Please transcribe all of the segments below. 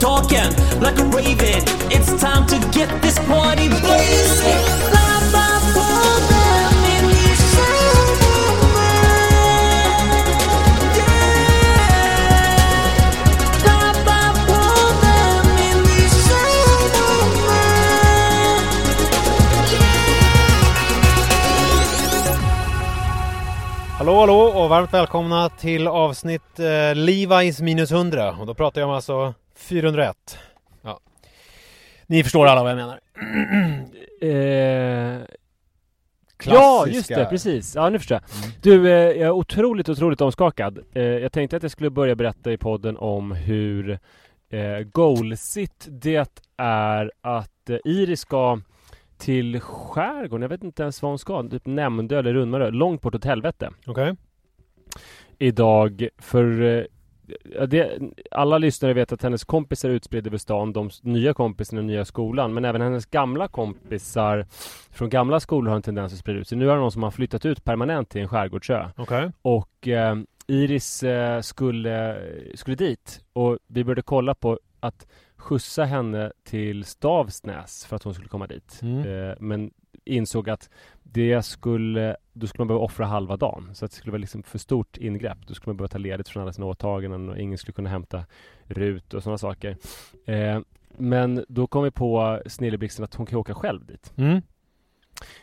Talking Like a raven It's time to get this party blazing Pappapodden är nysändningen. Yeah. Pappapodden är. Hallå hallå och varmt välkomna till avsnitt eh, Levi's minus 100 och då pratar jag om alltså 401 Ja Ni förstår alla vad jag menar Eh, Ja, Klassiska- just det, precis. Ja, nu förstår jag. Du, eh, jag är otroligt, otroligt omskakad. Eh, jag tänkte att jag skulle börja berätta i podden om hur eh, goalsigt det är att eh, Iris ska till skärgården. Jag vet inte ens vad hon ska. Typ Nämndö eller Rundmarö. Långt bort åt helvete. Okej Idag för eh, ja, det, alla lyssnare vet att hennes kompisar är utspridda över stan, de nya kompisarna i nya skolan, men även hennes gamla kompisar från gamla skolor har en tendens att sprida ut sig. Nu är det någon som har flyttat ut permanent till en skärgårdsö Okej och eh, Iris eh, skulle, skulle dit och vi började kolla på att skjutsa henne till Stavsnäs för att hon skulle komma dit. Mm. Eh, men insåg att det skulle, då skulle man behöva offra halva dagen. Så att det skulle vara liksom för stort ingrepp. Då skulle man behöva ta ledigt från alla sina åtaganden och ingen skulle kunna hämta RUT och sådana saker. Eh, men då kom vi på snilleblixten att hon kan åka själv dit. mm.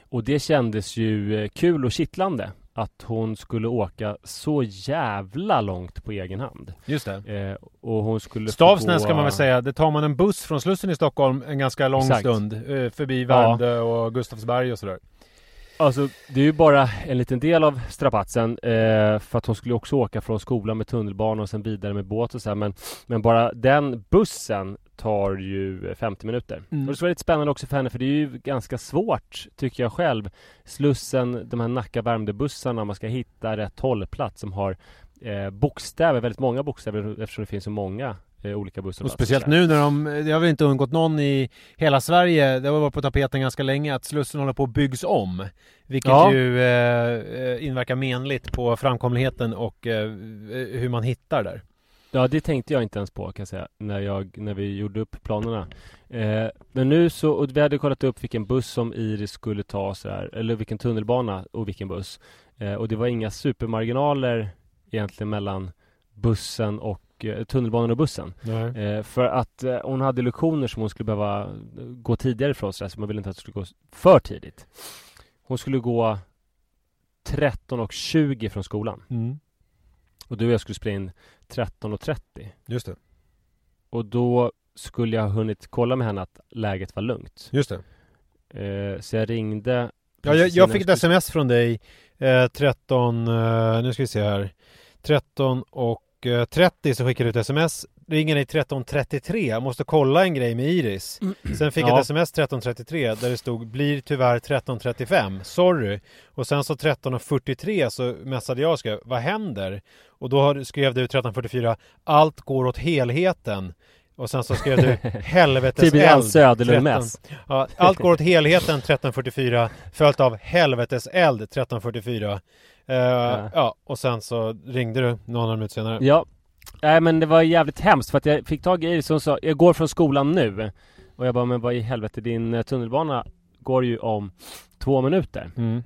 Och det kändes ju eh, kul och kittlande att hon skulle åka så jävla långt på egen hand. Just det Eh, och hon skulle Stavsnäs gå- kan man väl säga, det tar man en buss från Slussen i Stockholm en ganska lång Exakt. stund eh, Förbi Värmdö och Gustavsberg och sådär Alltså det är ju bara en liten del av strapatsen eh, för att hon skulle också åka från skolan med tunnelbana och sen vidare med båt och så här, men, men bara den bussen tar ju 50 minuter. Mm. Och det skulle vara lite spännande också för henne för det är ju ganska svårt tycker jag själv. Slussen, de här Nacka Värmdö-bussarna, man ska hitta rätt hållplats som har eh, bokstäver, väldigt många bokstäver eftersom det finns så många eh, olika bussar. Och speciellt nu när de, det har väl inte undgått någon i hela Sverige, det har varit på tapeten ganska länge, att Slussen håller på att byggs om. Vilket Ja. ju eh, eh, inverkar menligt på framkomligheten och eh, hur man hittar där. Ja, det tänkte jag inte ens på kan jag säga, när, jag, när vi gjorde upp planerna. Eh, men nu så, och vi hade kollat upp vilken buss som Iris skulle ta så här, eller vilken tunnelbana och vilken buss. Eh, och det var inga supermarginaler egentligen mellan bussen och eh, tunnelbanan och bussen. Eh, för att eh, hon hade lektioner som hon skulle behöva eh, gå tidigare för oss, så man ville inte att det skulle gå för tidigt. Hon skulle gå 13.20 från skolan. Mm. Och du och jag skulle spela in 13.30. Just det. Och då skulle jag ha hunnit kolla med henne att läget var lugnt. Just det. Eh, så jag ringde Ja, jag, jag fick ett sms från dig eh, 13, eh, nu ska vi se här 13 och 30 så skickade du ett sms. Ringer dig 13.33, jag måste kolla en grej med Iris. Sen fick jag Ja. ett sms 13.33 där det stod Blir tyvärr 13.35, sorry. Och sen så 13.43 så messade jag och skrev Vad händer? Och då skrev du 13.44 Allt går åt helheten. Och sen så skrev du helvetes en eld. Söderlund-mäss. 13. Ja, allt går åt helheten 1344 följt av helvetes eld 1344 Eh, ja. och sen så ringde du några minuter senare Ja Nej men det var jävligt hemskt för att jag fick tag i Iris och sa Jag går från skolan nu Och jag bara men vad i helvete din eh, tunnelbana går ju om två minuter mm.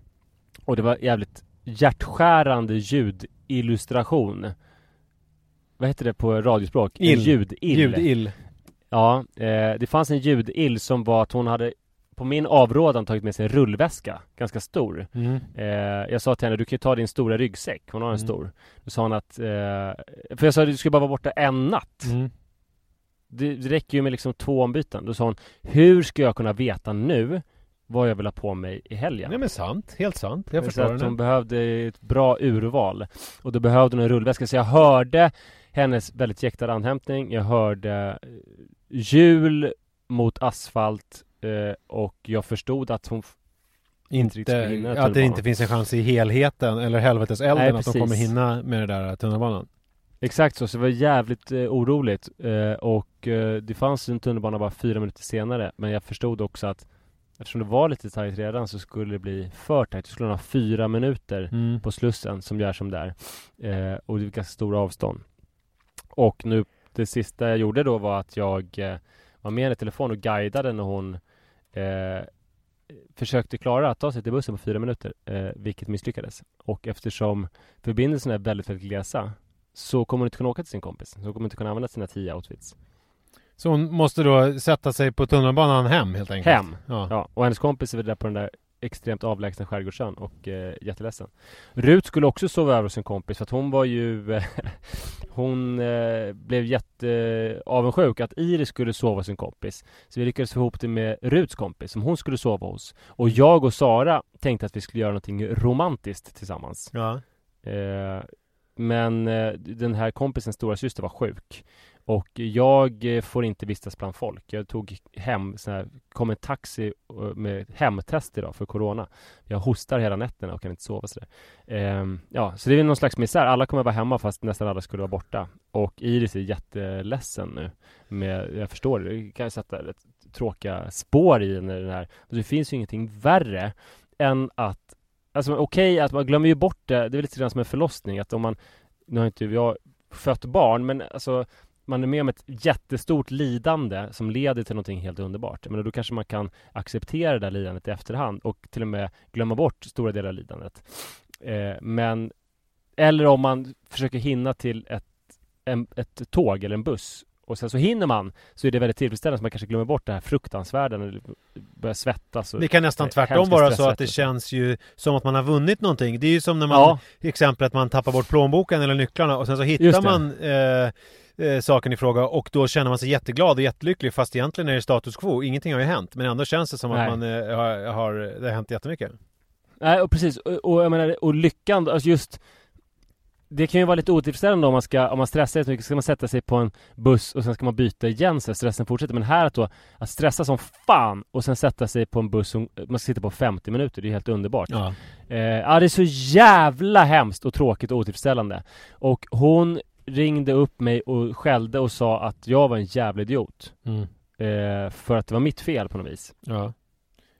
Och det var jävligt hjärtskärande ljudillustration Vad heter det på radiospråk? En Ill. ljudill Ljudill Ja, eh, det fanns en ljudill som var att hon hade på min avrådan tagit med sig en rullväska, ganska stor. mm. Eh, jag sa till henne, du kan ju ta din stora ryggsäck, hon har en Mm. stor. Då sa hon att, eh, för jag sa du ska bara vara borta en natt. Mm. Det, det räcker ju med liksom två ombyten. Då sa hon, hur ska jag kunna veta nu vad jag vill ha på mig i helgen? Nej men sant, helt sant, jag så förstår att hon behövde ett bra urval. Och då behövde hon en rullväska. Så jag hörde hennes väldigt jäktade andhämtning. Jag hörde eh, hjul mot asfalt eh, och jag förstod att hon inte riktigt skulle hinna att det inte finns en chans i helheten eller helveteselden Nej, att de kommer hinna med det där tunnelbanan Exakt så, så det var jävligt eh, oroligt eh, och eh, det fanns en tunnelbana bara fyra minuter senare men jag förstod också att eftersom det var lite tajt redan så skulle det bli för tajt. Det skulle ha fyra minuter mm. på Slussen som gör som där. Eh, och det är ganska stora avstånd. Och nu, det sista jag gjorde då var att jag eh, var med i telefon och guidade när hon eh, försökte klara att ta sig till bussen på fyra minuter, eh, vilket misslyckades. Och eftersom förbindelserna är väldigt, väldigt glesa så kommer hon inte kunna åka till sin kompis. Så hon kommer inte kunna använda sina tio outfits. Så hon måste då sätta sig på tunnelbanan hem helt enkelt? Hem! Ja. Ja, och hennes kompis är där på den där extremt avlägsna skärgårdsön och eh, jätteledsen. Rut skulle också sova över hos sin kompis för att hon var ju eh, Hon eh, blev jätteavundsjuk att Iris skulle sova hos sin kompis. Så vi lyckades få ihop det med Ruts kompis som hon skulle sova hos. Och jag och Sara tänkte att vi skulle göra någonting romantiskt tillsammans. ja. Eh, men eh, den här kompisens stora syster var sjuk. Och jag eh, får inte vistas bland folk. Jag tog hem, sån här, kom en taxi eh, med hemtest idag för Corona. Jag hostar hela nätterna och kan inte sova sådär. Ehm, ja, så det är någon slags misär. Alla kommer vara hemma fast nästan alla skulle vara borta. Och Iris är jätteledsen nu. Med, jag förstår det. Det kan sätta rätt tråkiga spår i den här. Alltså, det finns ju ingenting värre än att Alltså okej att man glömmer ju bort det. Det är lite grann som en förlossning. Att om man, nu har inte jag fött barn, men alltså man är med om ett jättestort lidande som leder till någonting helt underbart. Men då kanske man kan acceptera det där lidandet i efterhand och till och med glömma bort stora delar av lidandet. Eh, men eller om man försöker hinna till ett, en, ett tåg eller en buss och sen så hinner man så är det väldigt tillfredsställande så man kanske glömmer bort det här fruktansvärda när det börjar svettas. Det kan nästan tvärtom vara så att det känns ju som att man har vunnit någonting. Det är ju som när man, Ja, exempel att man tappar bort plånboken eller nycklarna och sen så hittar man eh, eh, saken i fråga och då känner man sig jätteglad och jättelycklig fast egentligen är det status quo. Ingenting har ju hänt men ändå känns det som Nej. att man eh, har, har, det har hänt jättemycket. Nej, och precis. Och, och jag menar, och lyckan, alltså just det kan ju vara lite otillfredsställande om man ska, om man stressar jättemycket, ska man sätta sig på en buss och sen ska man byta igen så stressen fortsätter. Men här att då, att stressa som fan och sen sätta sig på en buss som man ska sitta på 50 minuter, det är helt underbart. Ja. Eh, ja, det är så jävla hemskt och tråkigt och otillfredsställande. Och hon ringde upp mig och skällde och sa att jag var en jävla idiot. Mm. Eh, för att det var mitt fel på något vis. Ja.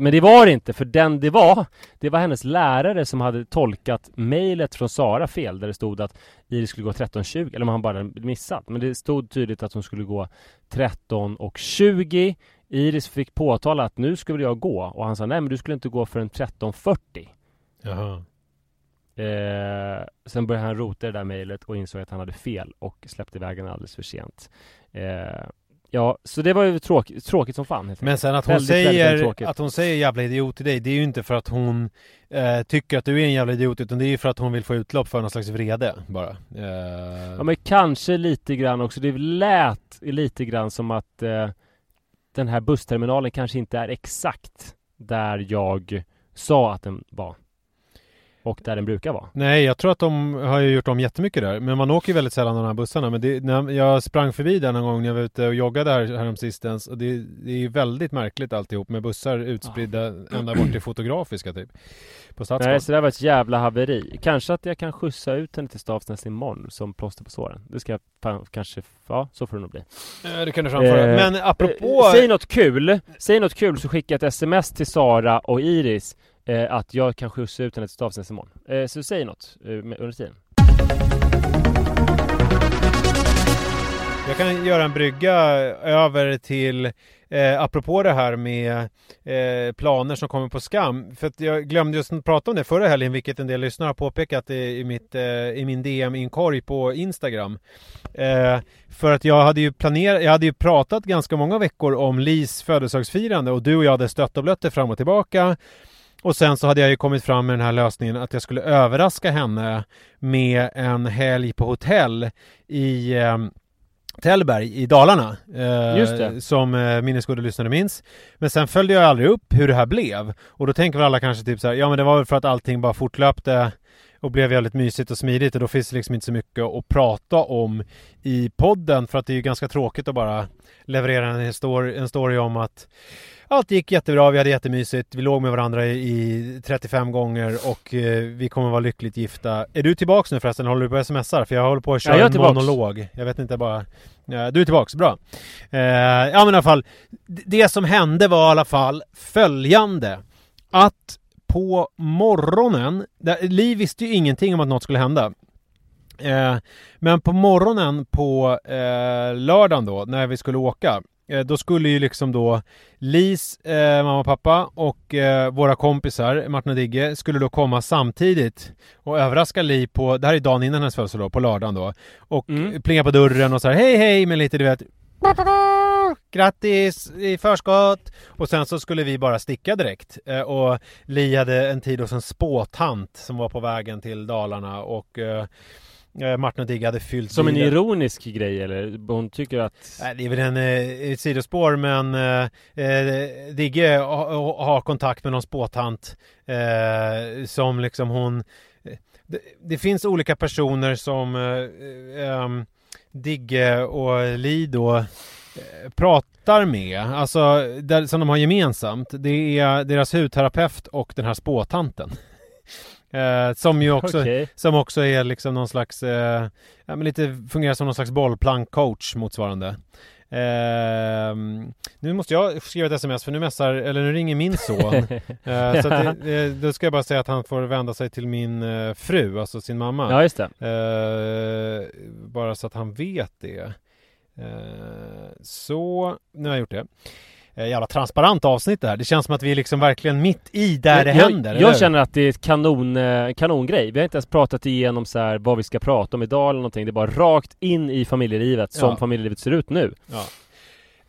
Men det var det inte, för den det var, det var hennes lärare som hade tolkat mejlet från Sara fel, där det stod att Iris skulle gå 13.20, eller om han bara hade missat. Men det stod tydligt att hon skulle gå 13.20. Iris fick påtala att nu skulle jag gå, och han sa nej men du skulle inte gå förrän 13.40. Jaha. Eh, sen började han rota i det där mejlet och insåg att han hade fel och släppte iväg den alldeles för sent. Eh, ja, så det var ju tråkigt, tråkigt som fan. Men sen att hon Väldigt, väldigt, väldigt säger tråkigt. att hon säger jävla idiot till dig, det är ju inte för att hon eh, tycker att du är en jävla idiot, utan det är ju för att hon vill få utlopp för någon slags vrede bara. Eh, Ja men kanske lite grann också. Det lät lite grann som att eh, den här bussterminalen kanske inte är exakt där jag sa att den var. Och där den brukar vara. Nej, jag tror att de har gjort om jättemycket där. Men man åker ju väldigt sällan de här bussarna. Men det, när jag sprang förbi den en gång när jag var ute och joggade här häromsistens. Och det, det är ju väldigt märkligt alltihop med bussar utspridda ända bort till Fotografiska typ. På Stadsgården. Nej, så det här var ett jävla haveri. Kanske att jag kan skjutsa ut henne till Stavsnäs imorgon som plåster på såren. Det ska jag kanske, ja så får det nog bli. Eh, Det kan du framföra. Eh, men apropå... Eh, Säg något kul, säg något kul så skickar jag ett sms till Sara och Iris eh, att jag kan skjutsa ut henne till Stavsnäs imorgon. Eh, så säg något eh, under tiden. Jag kan göra en brygga över till, eh, apropå det här med eh, planer som kommer på skam. För att jag glömde just att prata om det förra helgen, vilket en del lyssnare har påpekat i, i, mitt, eh, i min DM-inkorg på Instagram. Eh, för att jag hade ju planerat, jag hade ju pratat ganska många veckor om Lis födelsedagsfirande och du och jag hade stött och blött det fram och tillbaka. Och sen så hade jag ju kommit fram med den här lösningen att jag skulle överraska henne med en helg på hotell i eh, Tällberg i Dalarna. Eh, Just det. Som eh, minnesgoda lyssnare minns. Men sen följde jag aldrig upp hur det här blev. Och då tänker väl alla kanske typ så här, ja men det var väl för att allting bara fortlöpte och blev väldigt mysigt och smidigt och då finns det liksom inte så mycket att prata om i podden för att det är ju ganska tråkigt att bara leverera en, histor- en story om att allt gick jättebra, vi hade jättemysigt, vi låg med varandra i, i 35 gånger och eh, vi kommer vara lyckligt gifta. Är du tillbaks nu förresten? Håller du på och smsar? För jag håller på att köra Ja, en tillbaks. monolog. Jag vet inte bara... Ja, du är tillbaks, bra. Eh, ja men i alla fall, det som hände var i alla fall följande. Att på morgonen, där, Liv visste ju ingenting om att något skulle hända. Eh, men på morgonen på eh, lördagen då, när vi skulle åka, då skulle ju liksom då Lis eh, mamma och pappa och eh, våra kompisar, Martin och Digge, skulle då komma samtidigt och överraska Li på, det här är dagen innan hennes födelsedag, på lördagen då. Och Mm. plinga på dörren och så här, hej hej med lite du vet Grattis i förskott! Och sen så skulle vi bara sticka direkt. Eh, och Li hade en tid hos en spåtant som var på vägen till Dalarna och eh, eh, Martin och Digge hade fyllt Som en bilen. ironisk grej eller? Hon tycker att... Nej, det är väl en, eh, ett sidospår men eh, eh, Digge ha- har kontakt med någon spåtant eh, som liksom hon eh, det, det finns olika personer som eh, ehm, Digge och Li då eh, pratar med, alltså där, som de har gemensamt. Det är deras hudterapeut och den här spåtanten. Eh, som ju också Okej. som också är liksom någon slags, eh, ja men lite fungerar som någon slags bollplank-coach motsvarande. Ehm, nu måste jag skriva ett sms för nu messar, eller nu ringer min son. Eh, så att det, eh, då ska jag bara säga att han får vända sig till min eh, fru, alltså sin mamma. Ja, just det. Eh, bara så att han vet det. Eh, så, nu har jag gjort det. Eh, jävla transparent avsnitt det här. Det känns som att vi är liksom verkligen mitt i där det jag, händer. eller Jag hur? känner att det är ett kanon, eh, kanongrej. Vi har inte ens pratat igenom så här vad vi ska prata om idag eller någonting. Det är bara rakt in i familjelivet som Ja. familjelivet ser ut nu. Ja.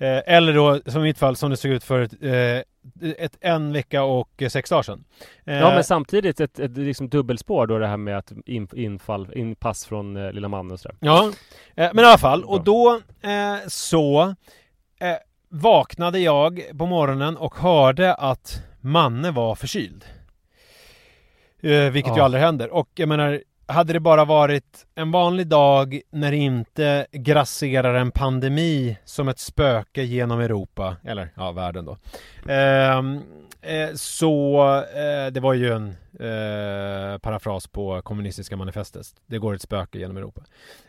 Eh, eller då, som i mitt fall, som det såg ut för ett, eh, ett, en vecka och sex dagar sedan. Eh, Ja men samtidigt ett, ett liksom dubbelspår då det här med att in, infall, inpass från lilla mannen och sådär. Ja, men i alla fall. Och då så vaknade jag på morgonen och hörde att Manne var förkyld. Eh, vilket ju Ah. aldrig händer. Och jag menar, hade det bara varit en vanlig dag när det inte grasserar en pandemi som ett spöke genom Europa, eller ja, världen då. Ehm, eh, så eh, det var ju en eh, parafras på kommunistiska manifestet. Det går ett spöke genom Europa.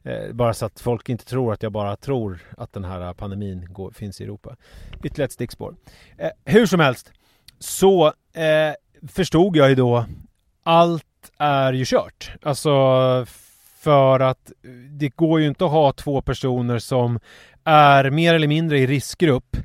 Eh, bara så att folk inte tror att jag bara tror att den här pandemin går, finns i Europa. Ytterligare ett stickspår. Eh, hur som helst så eh, förstod jag ju då allt är ju kört. Alltså för att det går ju inte att ha två personer som är mer eller mindre i riskgrupp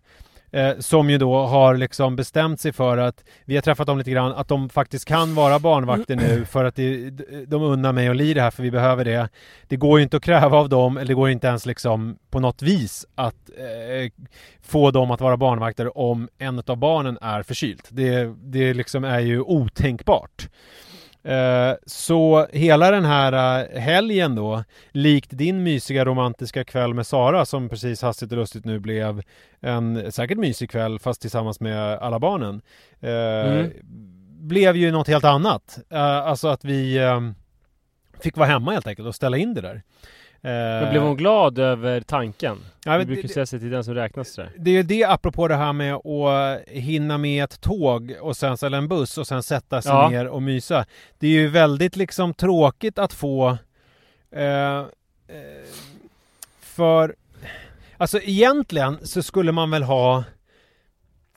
eh, som ju då har liksom bestämt sig för att vi har träffat dem lite grann att de faktiskt kan vara barnvakter nu för att det, de unnar mig och Li det här för vi behöver det. Det går ju inte att kräva av dem eller det går inte ens liksom på något vis att eh, få dem att vara barnvakter om en av barnen är förkylt. Det, det liksom är ju otänkbart. Eh, Så hela den här eh, helgen då, likt din mysiga romantiska kväll med Sara som precis hastigt och lustigt nu blev en säkert mysig kväll fast tillsammans med alla barnen. eh, Mm. Blev ju något helt annat. Alltså att vi fick vara hemma helt enkelt och ställa in det där. Eh, Men blev hon glad över tanken? Ja, men brukar det- säga sig till den som räknas sådär. Det är ju det apropå det här med att hinna med ett tåg och sen, eller en buss och sen sätta sig Ja. ner och mysa. Det är ju väldigt liksom tråkigt att få eh, eh, för alltså egentligen så skulle man väl ha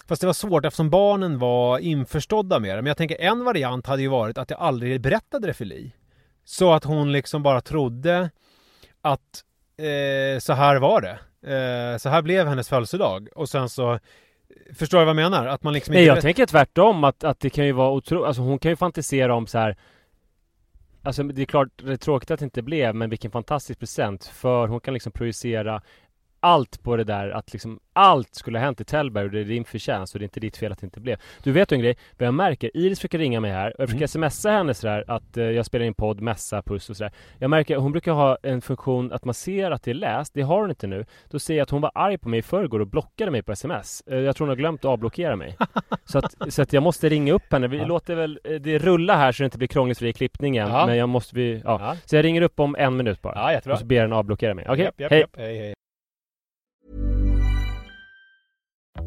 Fast det var svårt eftersom barnen var införstådda med det. Men jag tänker en variant hade ju varit att jag aldrig berättade det för Li. Så att hon liksom bara trodde att eh, så här var det. Eh, så här blev hennes födelsedag. Och sen så Förstår du vad jag menar? Att man liksom Nej inte jag vet- tänker tvärtom att, att det kan ju vara otroligt, alltså hon kan ju fantisera om så här. Alltså det är klart det är tråkigt att det inte blev men vilken fantastisk present för hon kan liksom projicera allt på det där att liksom allt skulle ha hänt i Tällberg och det är din förtjänst och det är inte ditt fel att det inte blev. Du vet en grej, vad jag märker, Iris försöker ringa mig här och jag försöker Mm. smsa henne sådär att eh, jag spelar in podd, messa, puss och sådär. Jag märker, hon brukar ha en funktion att man ser att det är läst, det har hon inte nu. Då ser jag att hon var arg på mig i förrgår och blockade mig på sms. Eh, Jag tror hon har glömt att avblockera mig. så, att, så att jag måste ringa upp henne. Vi Ja. låter väl eh, det rulla här så det inte blir krångligt för i klippningen. Ja. Men jag måste vi, ja. Ja, Så jag ringer upp om en minut bara. ja jättebra. Och så ber den avblockera mig. Okej, Japp, japp, hej. japp. hej, hej.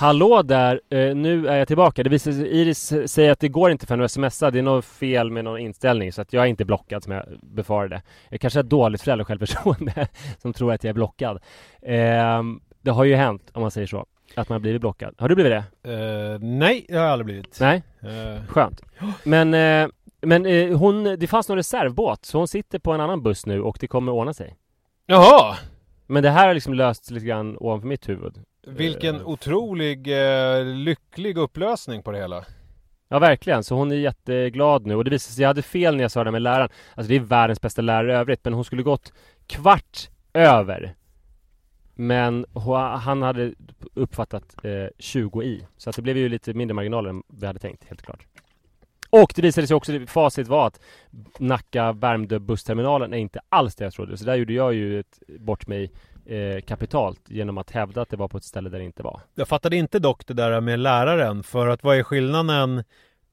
Hallå där! Eh, nu är jag tillbaka. Det visar sig, Iris säger att det går inte för henne att smsa. Det är något fel med någon inställning så att jag är inte blockad som jag befarade. Jag kanske har dåligt föräldrasjälvförtroende som tror att jag är blockad. Ehm, det har ju hänt, om man säger så, att man blivit blockad. Har du blivit det? Eh, nej, det har jag aldrig blivit. Nej? Eh, Skönt. Men, eh, men eh, hon, det fanns någon reservbåt så hon sitter på en annan buss nu och det kommer ordna sig. Jaha! Men det här har liksom löst lite grann ovanför mitt huvud. Vilken Eh, otrolig eh, lycklig upplösning på det hela. Ja verkligen, så hon är jätteglad nu. Och det visade sig, jag hade fel när jag sa det med läraren. Alltså det är världens bästa lärare i övrigt. Men hon skulle gått kvart över. Men han hade uppfattat eh, 20 i. Så att det blev ju lite mindre marginaler än vi hade tänkt, helt klart. Och det visade sig också, facit var att Nacka Värmdö bussterminalen är inte alls det jag trodde. Så där gjorde jag ju ett, bort mig eh, kapitalt genom att hävda att det var på ett ställe där det inte var Jag fattade inte dock det där med läraren för att vad är skillnaden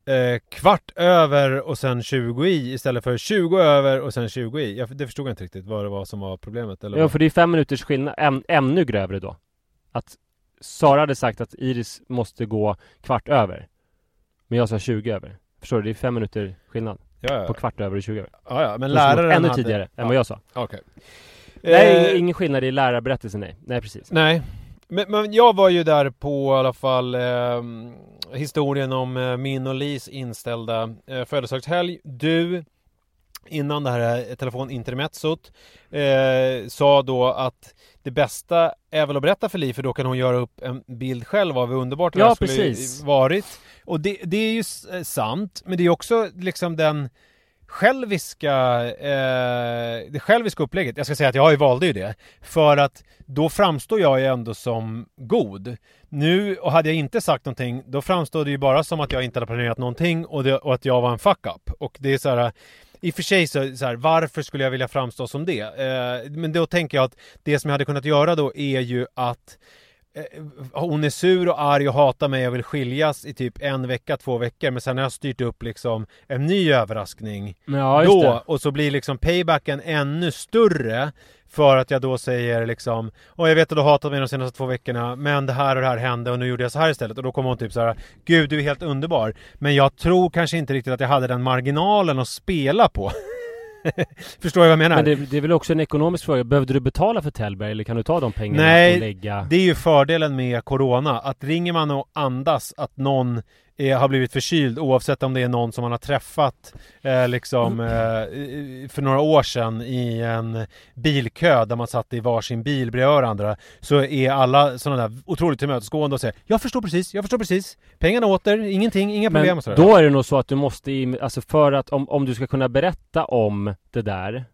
eh, kvart över och sen 20 i istället för 20 över och sen 20 i? Jag, det förstod jag inte riktigt vad det var som var problemet. Eller Ja vad? för det är fem minuters skillnad, äm, ännu grövre då Att Sara hade sagt att Iris måste gå kvart över Men jag sa 20 över Förstår du? Det är fem minuter skillnad ja, ja. På kvart över och 20 över ja, ja, men läraren Ännu hade... tidigare än vad jag sa Okej. Nej, Eh, ingen skillnad i lärarberättelsen nej Nej precis Nej, men, men jag var ju där på i alla fall eh, historien om eh, min och Lis inställda eh, födelsedagshelg. Du, innan det här eh, telefonintermezzot, eh, sa då att det bästa är väl att berätta för Li för då kan hon göra upp en bild själv av hur underbart det Ja, här skulle precis. varit. Och det, det är ju eh, sant, men det är också liksom den själviska, eh, det själviska upplägget, jag ska säga att jag valde ju det, för att då framstår jag ju ändå som god. Nu, och hade jag inte sagt någonting, då framstår det ju bara som att jag inte hade planerat någonting och, det, och att jag var en fuck-up. Och det är så här, i och för sig så, så här, varför skulle jag vilja framstå som det? Eh, men då tänker jag att det som jag hade kunnat göra då är ju att hon är sur och arg och hatar mig och vill skiljas i typ en vecka, två veckor. Men sen har jag styrt upp liksom en ny överraskning Ja, då. det. Och så blir liksom paybacken ännu större. För att jag då säger liksom Åh jag vet att du hatat mig de senaste två veckorna Men det här och det här hände och nu gjorde jag så här istället Och då kommer hon typ så här Gud du är helt underbar Men jag tror kanske inte riktigt att jag hade den marginalen att spela på Förstår du vad jag menar? Men det, det är väl också en ekonomisk fråga. Behövde du betala för Tällberg eller kan du ta de pengarna Nej, och lägga... Det är ju fördelen med Corona, att ringer man och andas att någon är, har blivit förkyld oavsett om det är någon som man har träffat eh, liksom eh, i- för några år sedan i en bilkö där man satt i varsin bil bredvid varandra så är alla sådana där otroligt tillmötesgående och säger Jag förstår precis, jag förstår precis. Pengarna åter, ingenting, inga problem Men då är det nog så att du måste, alltså för att om, om du ska kunna berätta om det där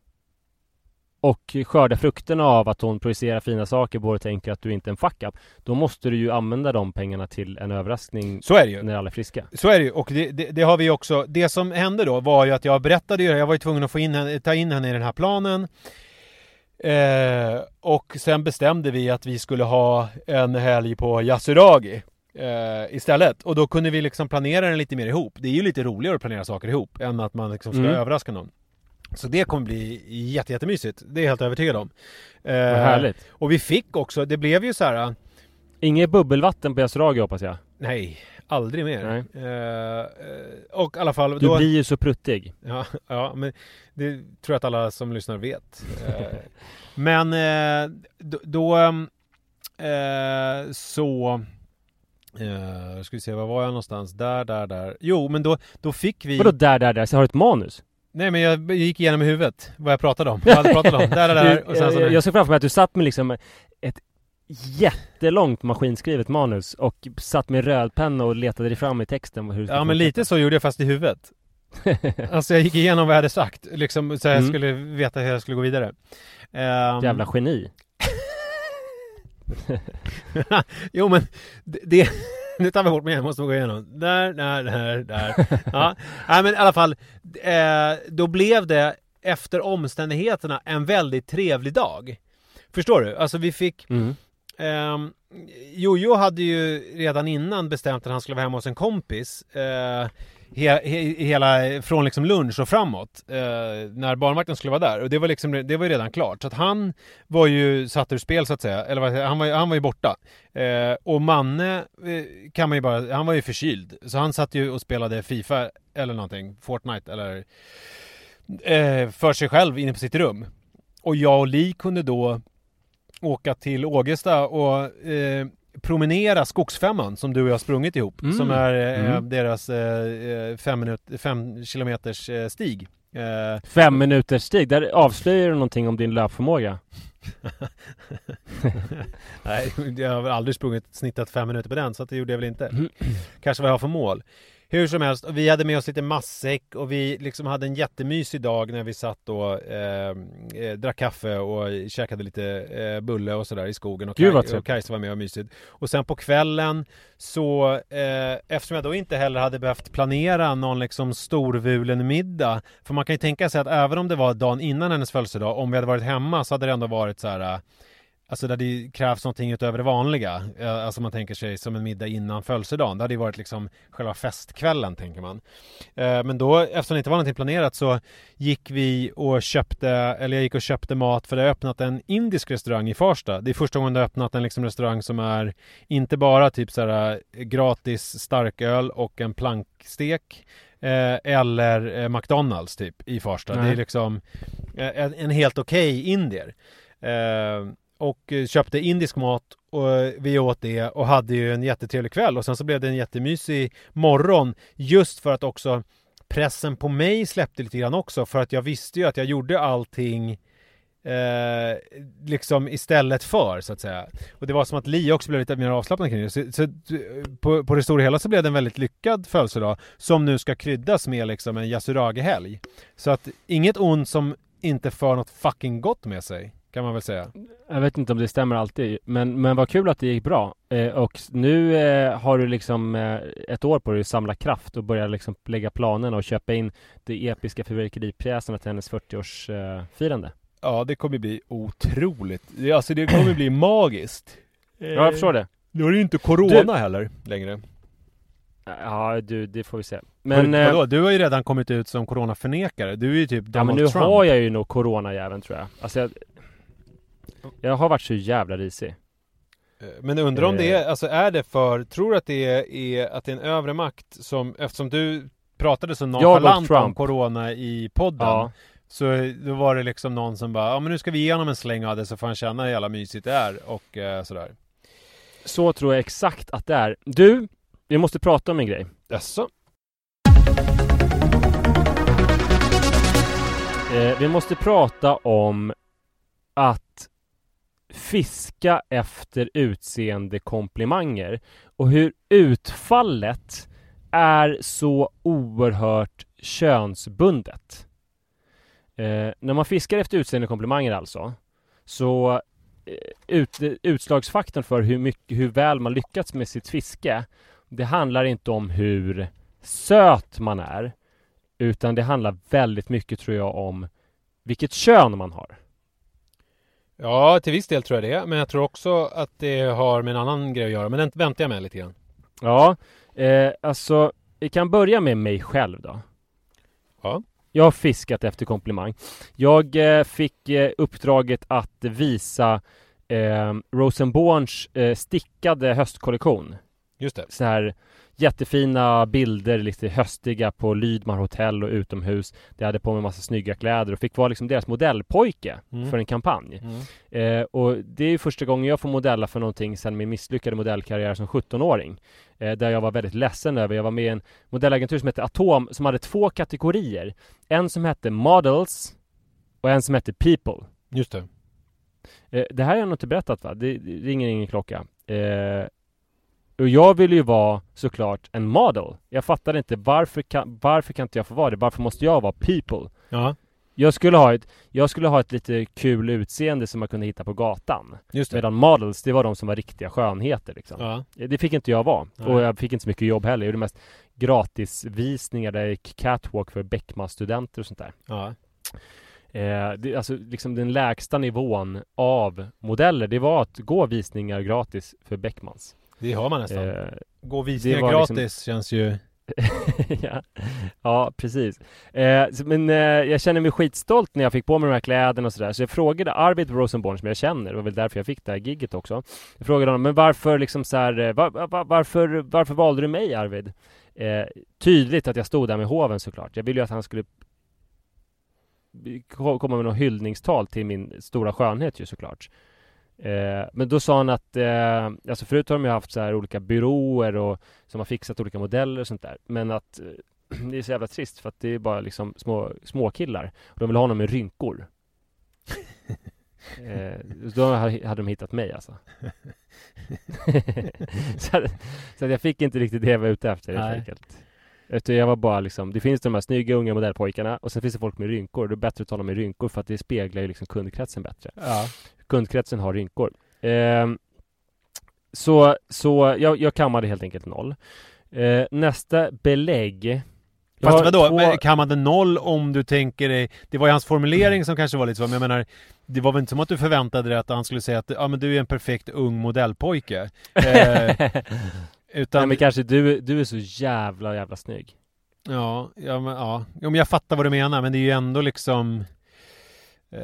och skörda frukterna av att hon projicerar fina saker och tänker att du inte är en fuck up Då måste du ju använda de pengarna till en överraskning Så är det ju. när alla är friska. Så är det ju och det, det, det har vi också Det som hände då var ju att jag berättade ju jag var ju tvungen att få in henne, ta in henne i den här planen eh, Och sen bestämde vi att vi skulle ha en helg på Yasuragi eh, Istället och då kunde vi liksom planera den lite mer ihop Det är ju lite roligare att planera saker ihop än att man liksom ska Mm. överraska någon Så det kommer bli jätte, jättemysigt Det är jag helt övertygad om eh, Vad härligt. Och vi fick också, det blev ju så här Inget bubbelvatten på Yasuragi hoppas jag. Nej, aldrig mer. Nej. Eh, och i alla fall Du då... blir ju så pruttig. Ja, ja, men det tror jag att alla som lyssnar vet. Eh, men eh, då, då eh, så... Eh, ska vi se, var var jag någonstans? Där, där, där. Jo, men då, då fick vi... Vadå där, där, där? Så har du ett manus? Nej, men jag gick igenom i huvudet vad jag pratade om. Vad jag hade pratat om. Där, där, där. Och sen så... jag, jag ser framför mig att du satt med liksom ett jättelångt maskinskrivet manus och satt med rödpenna och letade dig fram i texten hur Ja, men lite så gjorde jag fast i huvudet. Alltså jag gick igenom vad jag hade sagt, liksom så jag Mm. skulle veta hur jag skulle gå vidare. Ehm, Jävla geni. jo men det, det nu tar vi bort mig, jag måste gå igenom. Där, där, där, där. Ja, Nej, men i alla fall. Eh, då blev det efter omständigheterna en väldigt trevlig dag. Förstår du? Alltså vi fick Mm. Ehm, Jojo hade ju redan innan bestämt att han skulle vara hemma hos en kompis eh, he, he, hela, från liksom lunch och framåt eh, när barnvakten skulle vara där. Och det var liksom det var ju redan klart. Så att han var ju satt ur spel så att säga. Eller vad säger jag, han var, ju- han var ju borta. Eh, och Manne eh, kan man ju bara, han var ju förkyld. Så han satt ju och spelade Fifa eller någonting, Fortnite eller eh, för sig själv inne på sitt rum. Och jag och Li kunde då åka till Ågesta och eh, promenera Skogsfemman som du och jag sprungit ihop. Mm. Som är eh, Mm. deras eh, eh, fem, minut, fem kilometers eh, stig. Eh, Fem minuters stig, där avslöjar du någonting om din löpförmåga. nej, jag har aldrig sprungit snittat fem minuter på den så det gjorde jag väl inte. Mm. Kanske vad jag har för mål. Hur som helst, och vi hade med oss lite matsäck och vi liksom hade en jättemysig dag när vi satt och eh, eh, drack kaffe och käkade lite eh, bulle och sådär i skogen och, Gud, Kaj- och Kajsa var med och mysigt. Och sen på kvällen så eh, eftersom jag då inte heller hade behövt planera någon liksom storvulen middag för man kan ju tänka sig att även om det var dagen innan hennes födelsedag om vi hade varit hemma så hade det ändå varit så här Alltså där det krävs någonting utöver det vanliga. Alltså man tänker sig som en middag innan födelsedagen. Det hade ju varit liksom själva festkvällen tänker man. Eh, Men då, eftersom det inte var någonting planerat så gick vi och köpte, eller jag gick och köpte mat för det har öppnat en indisk restaurang i Farsta. Det är första gången det har öppnat en liksom restaurang som är inte bara typ så här eh, gratis starköl och en plankstek eh, eller McDonalds typ i Farsta. Det Nej. är liksom en, en helt okej indier. Och eh, köpte indisk mat och eh, vi åt det och hade ju en jättetrevlig kväll och sen så blev det en jättemysig morgon just för att också pressen på mig släppte lite grann också för att jag visste ju att jag gjorde allting eh, liksom istället för så att säga. Och det var som att Li också blev lite mer avslappnad kring det. Så, så på, på det stora hela så blev det en väldigt lyckad födelsedag som nu ska kryddas med liksom en Yasuragi-helg. Så att inget ont som inte för något fucking gott med sig. Kan man väl säga. Jag vet inte om det stämmer alltid, men, men vad kul att det gick bra. Eh, och nu eh, har du liksom eh, ett år på dig att samla kraft och börja liksom lägga planerna och köpa in de episka fyrverkeripjäserna till hennes 40-årsfirande. Ja, det kommer bli otroligt. Det- Alltså det kommer bli magiskt. Ja, jag förstår det. Nu är det ju inte Corona heller längre. Ja, du, det får vi se. Men Men, eh, vadå? Du har ju redan kommit ut som coronaförnekare. Du är ju typ ja, Donald men nu Trump. har jag ju nog coronajäveln tror jag. Alltså jag, jag har varit så jävla risig. Eh, Men undrar om det är, Eh. alltså är det för, tror du att det är, är att det är en övre makt som, eftersom du pratade så nonchalant om corona i podden. Ja. Så då var det liksom någon som bara, ja men nu ska vi ge honom en släng av det så får han känna hur jävla mysigt det är och eh, sådär. Så tror jag exakt att det är. Du, vi måste prata om en grej. Jaså? Eh, vi måste prata om att fiska efter utseende komplimanger och hur utfallet är så oerhört könsbundet. Eh, när man fiskar efter utseende komplimanger alltså så eh, ut, utslagsfaktorn för hur, mycket, hur väl man lyckats med sitt fiske det handlar inte om hur söt man är utan det handlar väldigt mycket tror jag om vilket kön man har. Ja, till viss del tror jag det. Men jag tror också att det har med en annan grej att göra. Men den väntar jag med lite grann. Ja, eh, alltså vi kan börja med mig själv då. Ja. Jag har fiskat efter komplimang. Jag eh, fick eh, uppdraget att visa eh, Rosenborns eh, stickade höstkollektion. Just det. Så här jättefina bilder, lite höstiga på Lydmar hotell och utomhus. Jag hade på mig massa snygga kläder och fick vara liksom deras modellpojke Mm. för en kampanj. Mm. Eh, och det är ju första gången jag får modella för någonting sedan min misslyckade modellkarriär som 17-åring. Eh, där jag var väldigt ledsen över. Jag var med i en modellagentur som hette Atom som hade två kategorier. En som hette Models och en som hette People. Just det. Eh, det här har jag nog inte berättat va? Det, det ringer ingen klocka. Eh, och jag ville ju vara såklart en model. Jag fattade inte varför kan, varför kan inte jag få vara det? Varför måste jag vara people? Ja, Jag skulle ha ett, jag skulle ha ett lite kul utseende som man kunde hitta på gatan. just det. Medan models, det var de som var riktiga skönheter liksom. Ja. Det fick inte jag vara. Nej. Och jag fick inte så mycket jobb heller. Jag gjorde mest gratisvisningar där jag gick catwalk för Beckman-studenter och sånt där. Ja. Eh, det, alltså liksom den lägsta nivån av modeller, det var att gå visningar gratis för Beckmans. Det har man nästan. Eh, Gå visningar var gratis liksom- känns ju... ja. ja, precis. Eh, men eh, jag känner mig skitstolt när jag fick på mig de här kläderna och sådär. Så jag frågade Arvid Rosenborn som jag känner, det var väl därför jag fick det här gigget också. Jag frågade honom, men varför liksom så här, eh, var, var, varför, varför valde du mig Arvid? Eh, tydligt att jag stod där med hoven såklart. Jag ville ju att han skulle ko- komma med något hyllningstal till min stora skönhet ju såklart. Eh, men då sa han att, eh, alltså förut har de ju haft så här olika byråer och som har fixat olika modeller och sånt där. Men att eh, det är så jävla trist för att det är bara liksom små, små killar och de vill ha någon med rynkor. eh, då ha- hade de hittat mig alltså. så, att, så att jag fick inte riktigt det jag var ute efter helt enkelt. Utan jag var bara liksom, det finns de här snygga unga modellpojkarna och sen finns det folk med rynkor. Det är bättre att tala med rynkor för att det speglar ju liksom kundkretsen bättre Ja. Kundkretsen har rynkor. Ehm, så så jag, jag kammade helt enkelt noll. Eh, nästa belägg. Jag Fast vadå, två- man det noll om du tänker dig... Det var ju hans formulering som kanske var lite så, men jag menar... Det var väl inte som att du förväntade dig att han skulle säga att ja, men du är en perfekt ung modellpojke. Eh, utan... Nej men kanske du, du är så jävla jävla snygg. Ja, ja, men, ja. Jo, men jag fattar vad du menar, men det är ju ändå liksom... Eh,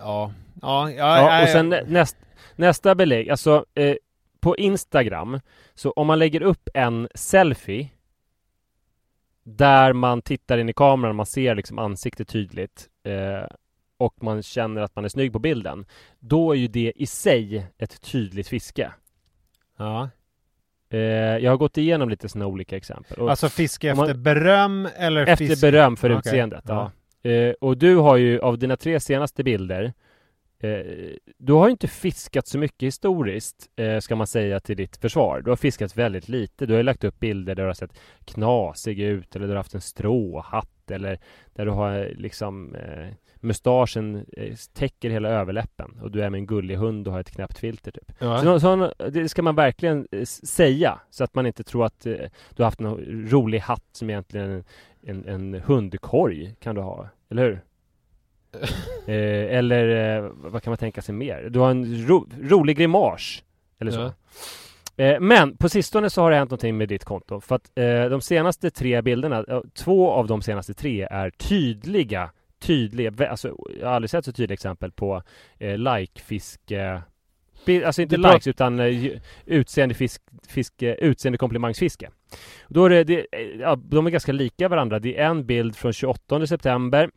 ja, ja, ja, Ja, och sen näst, nästa belägg, alltså eh, på Instagram, så om man lägger upp en selfie där man tittar in i kameran, man ser liksom ansiktet tydligt eh, och man känner att man är snygg på bilden, då är ju det i sig ett tydligt fiske. Ja. Eh, jag har gått igenom lite sådana olika exempel. Och Alltså fiske om man- efter beröm eller efter fiske... beröm för Okej, utseendet, ja. Eh, och du har ju av dina tre senaste bilder eh, Du har ju inte fiskat så mycket historiskt eh, Ska man säga till ditt försvar. Du har fiskat väldigt lite. Du har ju lagt upp bilder där du har sett knasig ut Eller du har haft en stråhatt Eller där du har liksom eh, Mustaschen eh, täcker hela överläppen Och du är med en gullig hund och har ett knäppt filter typ. Ja. så, så, det ska man verkligen eh, säga så att man inte tror att du har haft någon rolig hatt som egentligen en, en, en hundkorg kan du ha, eller hur? eh, eller eh, vad kan man tänka sig mer? Du har en ro, rolig grimas eller så. Ja. Eh, men på sistone så har det hänt någonting med ditt konto för att eh, de senaste tre bilderna, eh, två av de senaste tre är tydliga Tydliga, alltså jag har aldrig sett så tydliga exempel på eh, like-fiske Alltså inte pratar- likes utan eh, utseende fisk, fiske, utseende komplimangsfiske. Då är det, det, eh, ja, de är ganska lika varandra. Det är en bild från 28 september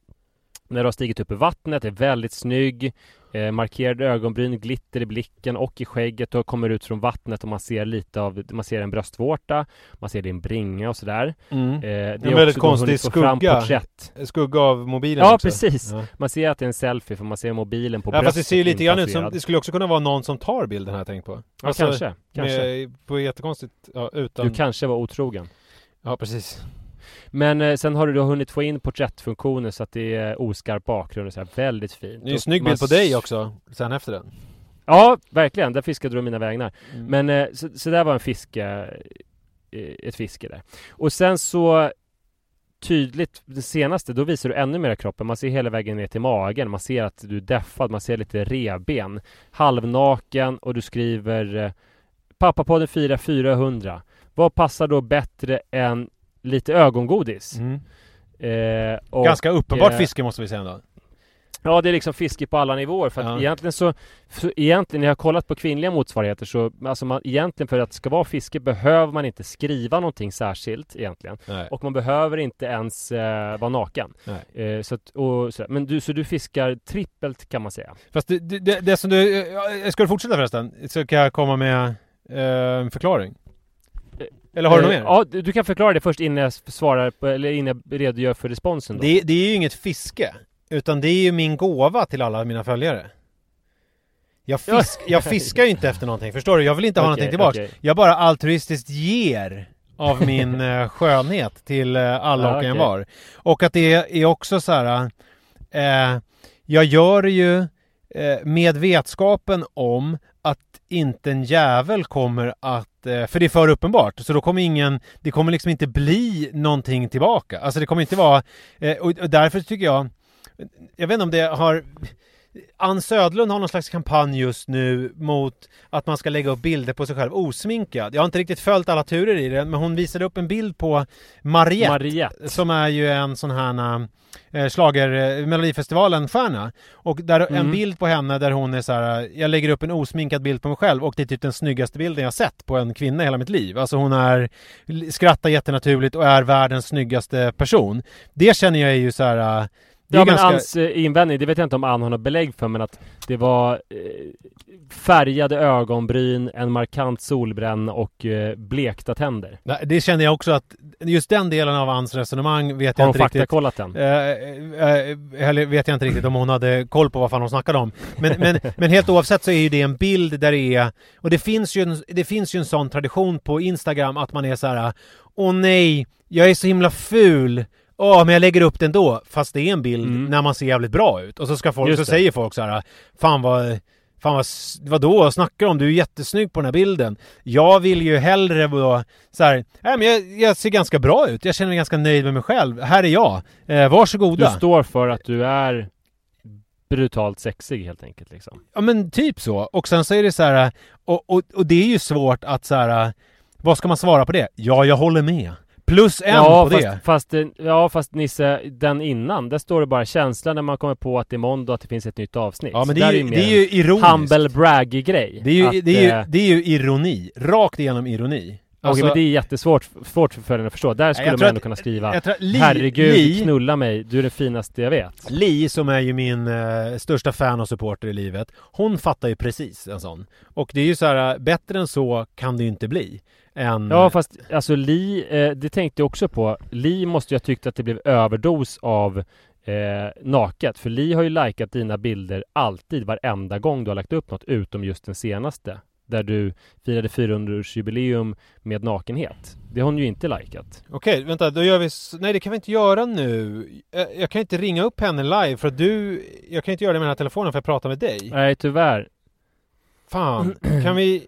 när du har stigit upp i vattnet, är väldigt snygg. Eh, markerade ögonbryn, glitter i blicken och i skägget och kommer ut från vattnet och man ser lite av, man ser en bröstvårta, man ser din bringa och sådär. Mm. Eh, det är En väldigt konstig skugga. porträtt. Skugga av mobilen Ja också. precis! Ja. Man ser att det är en selfie för man ser mobilen på Ja, fast det bröstet ser ju lite grann ut som, det skulle också kunna vara någon som tar bilden här tänkt på. Ja Alltså, kanske, kanske. Med, på jättekonstigt, ja utan... Du kanske var otrogen. Ja precis. Men eh, sen har du då hunnit få in porträttfunktionen så att det är oskarp bakgrund och så här, väldigt fint. Det är en snygg bild på dig också, sen efter den. Ja, verkligen. Där fiskade du mina vägnar. Mm. Men eh, så, så där var en fiske, eh, ett fiske där. Och sen så tydligt, det senaste, då visar du ännu mer kroppen. Man ser hela vägen ner till magen. Man ser att du är deffad. Man ser lite revben. Halvnaken och du skriver Pappapodden firar 400. Vad passar då bättre än lite ögongodis? Mm. Eh, och, Ganska uppenbart eh, fiske måste vi säga ändå. Ja, det är liksom fiske på alla nivåer. För att Ja. egentligen så, egentligen när jag har kollat på kvinnliga motsvarigheter så, alltså man, egentligen för att det ska vara fiske behöver man inte skriva någonting särskilt egentligen. Nej. Och man behöver inte ens eh, vara naken. Eh, så att, och, så, men du, så du fiskar trippelt kan man säga. Fast det, det, det, som du... ja, Ska du fortsätta förresten? Så kan jag komma med eh, en förklaring. Eller har du något Eh, mer? Ja, du kan förklara det först innan jag svarar på, eller innan jag redogör för responsen då. Det, det är ju inget fiske. Utan det är ju min gåva till alla mina följare. Jag, fisk, jag fiskar ju inte efter någonting, förstår du? Jag vill inte ha Okej, någonting tillbaks. okej. Jag bara altruistiskt ger av min eh, skönhet till eh, alla Ja, och okej. en var. Och att det är också så här. Eh, jag gör det ju eh, med vetskapen om att inte en jävel kommer att, eh, för det är för uppenbart, så då kommer ingen, det kommer liksom inte bli någonting tillbaka. Alltså det kommer inte vara, eh, och därför tycker jag, jag vet inte om det har Ann Södlund har någon slags kampanj just nu mot att man ska lägga upp bilder på sig själv osminkad. Jag har inte riktigt följt alla turer i det, men hon visade upp en bild på Mariette, Mariette. som är ju en sån här eh, slager eh, Melodifestivalen-stjärna. Och där en Mm. bild på henne där hon är så här, jag lägger upp en osminkad bild på mig själv och det är typ den snyggaste bilden jag sett på en kvinna i hela mitt liv. Alltså hon är, skrattar jättenaturligt och är världens snyggaste person. Det känner jag är ju så här. Eh, Det Ja men ganska... Anns eh, invändning, det vet jag inte om Ann har något belägg för men att det var eh, färgade ögonbryn, en markant solbränna och eh, blekta tänder. Nej, Det känner jag också att just den delen av hans resonemang vet Har jag inte riktigt. faktakollat den? Eh, eh, eller vet jag inte riktigt om hon hade koll på vad fan hon snackade om. Men, men, men helt oavsett så är ju det en bild där det är, och det finns ju en, det finns ju en sån tradition på Instagram att man är så här. Åh nej, jag är så himla ful. Åh, men jag lägger upp den då. Fast det är en bild Mm. när man ser jävligt bra ut. Och så ska folk, Just så det. säger folk så här. Fan vad Fan vad, vadå, snackar du om? Du är jättesnygg på den här bilden. Jag vill ju hellre då så här, nej men jag, jag ser ganska bra ut. Jag känner mig ganska nöjd med mig själv. Här är jag. Eh, Du varsågoda. står för att du är brutalt sexig helt enkelt liksom. Ja men typ så. Och sen så är det så här, och, och, och det är ju svårt att så här, vad ska man svara på det? Ja, jag håller med. Plus en ja, på fast, det. Fast, eh, ja fast Nisse, den innan, där står det bara känslan när man kommer på att det är måndag att det finns ett nytt avsnitt. Ja men det är ju, mer det är ju ironiskt. humble braggy grej. Det är ju, Att, det är ju, eh, det är ju ironi. Rakt igenom ironi. Okej men det är jättesvårt svårt för föräldrarna att förstå. Där skulle man ändå att- kunna skriva Li, Herregud, Li, knulla mig, du är det finaste jag vet. Li som är ju min eh, största fan och supporter i livet Hon fattar ju precis en sån Och det är ju så här, eh, bättre än så kan det ju inte bli än, Ja fast alltså Li, eh, det tänkte jag också på. Li måste ju ha tyckt att det blev överdos av eh, naket. För Li har ju likat dina bilder alltid, varenda gång du har lagt upp något, utom just den senaste. Där du firade 400-årsjubileum med nakenhet. Det har hon ju inte likat. Okej, vänta, då gör vi... s- Nej, det kan vi inte göra nu. Jag, jag kan inte ringa upp henne live för att du... Jag kan inte göra det med den här telefonen för att prata med dig. Nej, tyvärr. Fan, kan vi...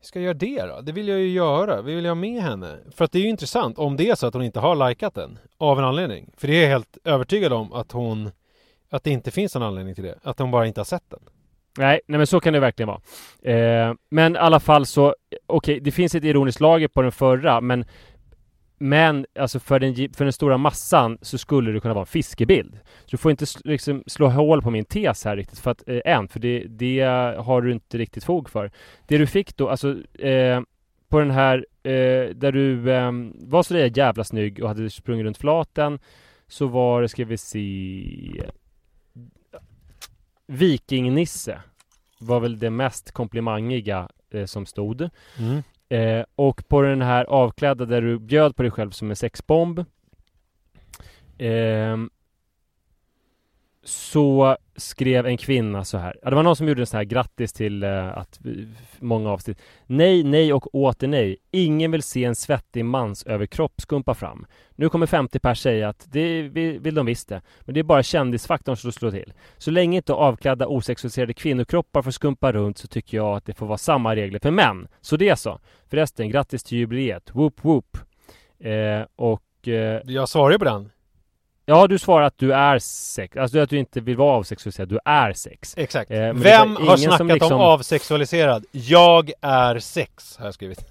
Hur Ska jag göra det då? Det vill jag ju göra. Vi vill ju ha med henne. För att det är ju intressant om det är så att hon inte har likat den. Av en anledning. För det är jag helt övertygad om att hon... Att det inte finns någon anledning till det. Att hon bara inte har sett den. Nej, nej men så kan det verkligen vara. Eh, men i alla fall så, okej, det finns ett ironiskt lager på den förra, men men alltså för den, för den stora massan så skulle det kunna vara en fiskebild. Så du får inte sl- liksom slå hål på min tes här riktigt för att, eh, än, för det, det har du inte riktigt fog för. Det du fick då, alltså eh, på den här eh, där du eh, var så där jävla snygg och hade sprungit runt flaten så var det, ska vi se Vikingnisse var väl det mest komplimangiga eh, som stod. Mm. Eh, och på den här avklädda där du bjöd på dig själv som en sexbomb. Eh, så skrev en kvinna så här. Ja, det var någon som gjorde en sån här grattis till eh, att vi, många avsnitt. Nej, nej och åter nej. Ingen vill se en svettig mans överkropp skumpa fram. Nu kommer 50 pers säga att det vill, vill de visst det. Men det är bara kändisfaktorn som slår till. Så länge inte avklädda osexualiserade kvinnokroppar får skumpa runt så tycker jag att det får vara samma regler för män. Så det så. Förresten, grattis till jubileet. Whoop whoop. Eh, och eh, Jag svarar ju på den ja, du svarar att du är sex. Alltså att du inte vill vara avsexualiserad. Du är sex. Exakt. Eh, Vem har snackat liksom- om avsexualiserad? Jag är sex, har jag skrivit.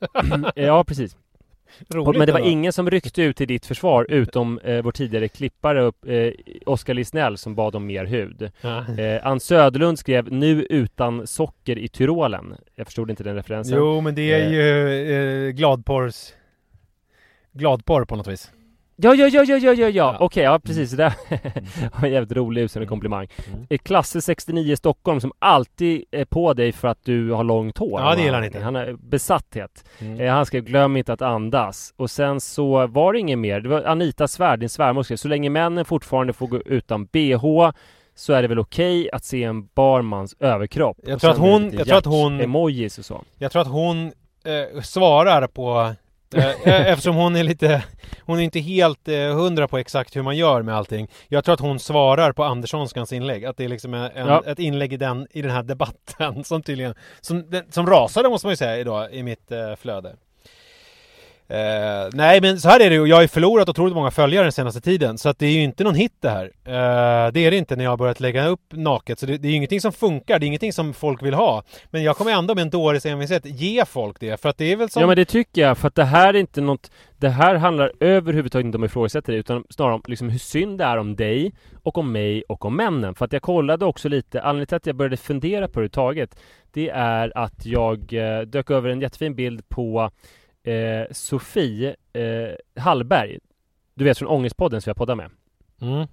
Ja, precis. Roligt men det var ändå. ingen som ryckte ut till ditt försvar utom eh, vår tidigare klippare eh, Oskar Lisnell som bad om mer hud. Ja. Eh, Ann Söderlund skrev nu utan socker i Tyrolen. Jag förstod inte den referensen. Jo, men det är Eh. ju eh, gladporrs... Gladporr på något vis. Ja, ja, ja, ja, ja, ja, ja. Okej, ja precis. Det där var en jävligt rolig utseende komplimang. Mm. Eh, Klasse 69 i Stockholm som alltid är på dig för att du har långt hår. Ja, det gillar han inte. Han har besatthet. Mm. Eh, han skrev glöm inte att andas. Och sen så var det inget mer. Det var Anita Svärd, din svärmor skrev så länge männen fortfarande får gå utan bh så är det väl okej att se en barmans överkropp. Jag tror att är hon- jag tror att hon- hjärt-emojis och så. Jag tror att hon eh, svarar på... Eh, eh, eftersom hon är lite... Hon är inte helt eh, hundra på exakt hur man gör med allting. Jag tror att hon svarar på Anderssonskans inlägg. Att det är liksom en, Ja. ett inlägg i den, i den här debatten som tydligen... Som, som rasade måste man ju säga idag i mitt flöde. Eh, nej men så här är det ju, jag har ju förlorat otroligt många följare den senaste tiden så att det är ju inte någon hit det här. Eh, det är det inte när jag har börjat lägga upp naket så det, det är ju ingenting som funkar, det är ingenting som folk vill ha. Men jag kommer ändå med en dåres envishet ge folk det för att det är väl som... Ja men det tycker jag, för att det här är inte något Det här handlar överhuvudtaget inte om att ifrågasätta det utan snarare om liksom hur synd det är om dig och om mig och om männen. För att jag kollade också lite, anledningen till att jag började fundera på det överhuvudtaget Det är att jag eh, dök över en jättefin bild på eh, Sofie eh, Hallberg Du vet från Ångestpodden som jag poddar med Mm.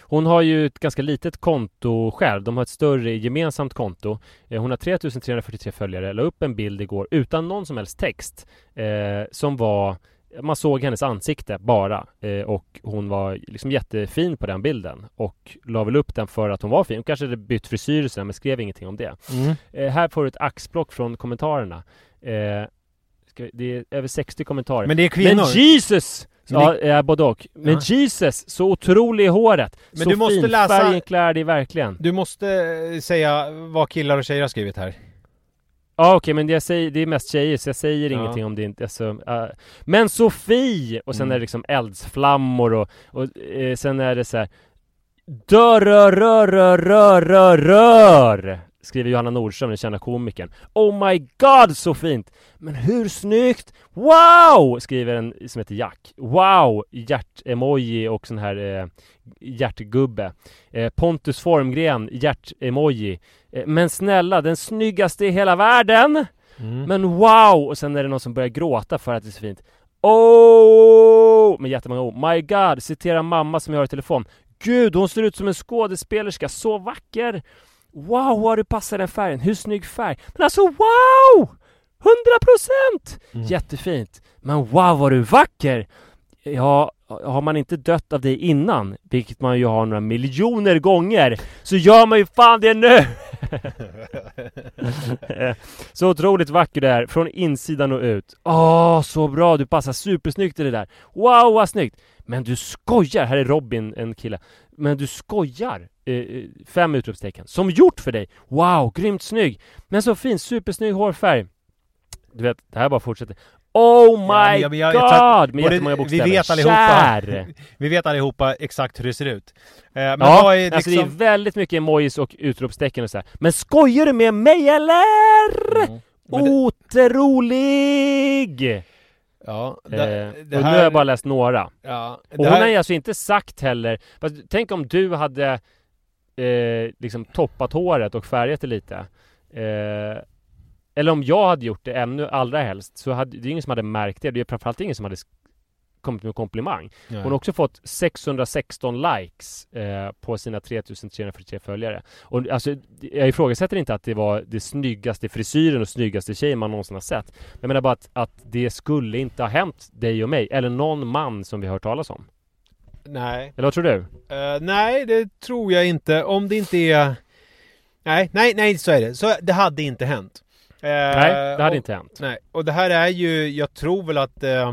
Hon har ju ett ganska litet konto själv. De har ett större gemensamt konto. Eh, Hon har 3343 följare. La upp en bild igår utan någon som helst text. Eh, som var man såg hennes ansikte bara eh, och hon var liksom jättefin på den bilden och la väl upp den för att hon var fin. Hon kanske hade bytt frisyr och sådär, men skrev ingenting om det. Mm. Eh, här får du ett axplock från kommentarerna. Eh, ska vi, det är över 60 kommentarer. Men det är kvinnor. Men Jesus! Ja, eh, både och. Men Ja. Jesus, så otrolig i håret! Men så du måste fin, läsa- färgen klär dig verkligen. Du måste eh, säga vad killar och tjejer har skrivit här. Ja okej, men det, jag säger, det är mest tjejer så jag säger Ja. ingenting om det inte alltså, äh. Men Sofie! Och sen Mm. är det liksom eldsflammor och, och eh, sen är det så här. Dör, Skriver Johanna Nordström, den kända komikern. Oh my god så fint! Men hur snyggt? Wow! Skriver en som heter Jack. Wow! Hjärt-emoji och sån här eh, hjärtgubbe. Eh, Pontus Formgren, hjärt-emoji. Eh, men snälla, den snyggaste i hela världen! Mm. Men wow! Och sen är det någon som börjar gråta för att det är så fint. Oh! Med jättemånga ord. My God! Citerar mamma som jag har i telefon. Gud, hon ser ut som en skådespelerska. Så vacker! Wow, vad du passar den färgen. Hur snygg färg. Men alltså wow! 100 procent! Mm. Jättefint. Men wow, vad du är vacker! Ja, har man inte dött av det innan, vilket man ju har några miljoner gånger, så gör man ju fan det nu! så otroligt vacker det är, från insidan och ut. Åh, så bra! Du passar supersnyggt i det där. Wow, vad snyggt! Men du skojar! Här är Robin, en kille. Men du skojar! Eh, eh, fem utropstecken. Som gjort för dig! Wow, grymt snygg! Men så fin, supersnygg hårfärg. Du vet, det här bara fortsätter. Oh my Ja, men jag- jag tror att god! Med jättemånga vi bokstäver. vet allihopa. Kär! Vi vet allihopa exakt hur det ser ut. Eh, men ja, är alltså det liksom... är väldigt mycket emojis och utropstecken och så här. Men skojar du med mig eller? Mm. Det- Otrolig! Ja, Eh, det, det och här... nu har jag bara läst några. Ja, Och det hon här... har ju alltså inte sagt heller, tänk om du hade eh, liksom toppat håret och färgat det lite. Eh, eller om jag hade gjort det ännu allra helst, så hade det är ingen som hade märkt det. Det är framförallt ingen som hade kommit med komplimang. Nej. Hon har också fått 616 likes eh, på sina 3343 följare. Och alltså, jag ifrågasätter inte att det var det snyggaste frisyren och snyggaste tjejen man någonsin har sett. Jag menar bara att, att det skulle inte ha hänt dig och mig, eller någon man som vi har hört talas om. Nej. Eller vad tror du? Eh, nej, det tror jag inte. Om det inte är... Nej, nej, nej, så är det. Så det hade inte hänt. Eh, Nej, det hade och, inte hänt. Nej, och det här är ju... Jag tror väl att eh,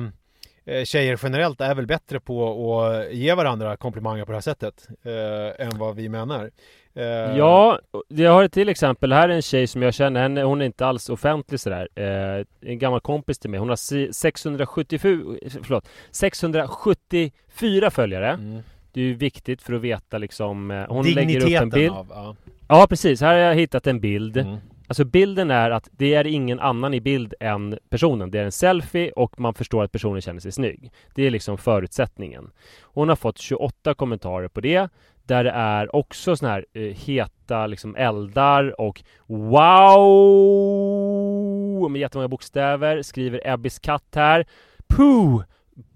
tjejer generellt är väl bättre på att ge varandra komplimanger på det här sättet eh, än vad vi menar. Eh, Ja, jag har ett till exempel. Här är en tjej som jag känner, henne, hon är inte alls offentlig sådär. Eh, en gammal kompis till mig. Hon har si- 677, förlåt, 674 följare. Mm. Det är ju viktigt för att veta liksom, eh, hon lägger upp en Digniteten bild. av... Ja. Ja precis, här har jag hittat en bild. Mm. Alltså bilden är att det är ingen annan i bild än personen. Det är en selfie och man förstår att personen känner sig snygg. Det är liksom förutsättningen. Hon har fått 28 kommentarer på det. Där det är också såna här eh, heta liksom eldar och wow! Med jättemånga bokstäver. Skriver Ebbis katt här. Puh!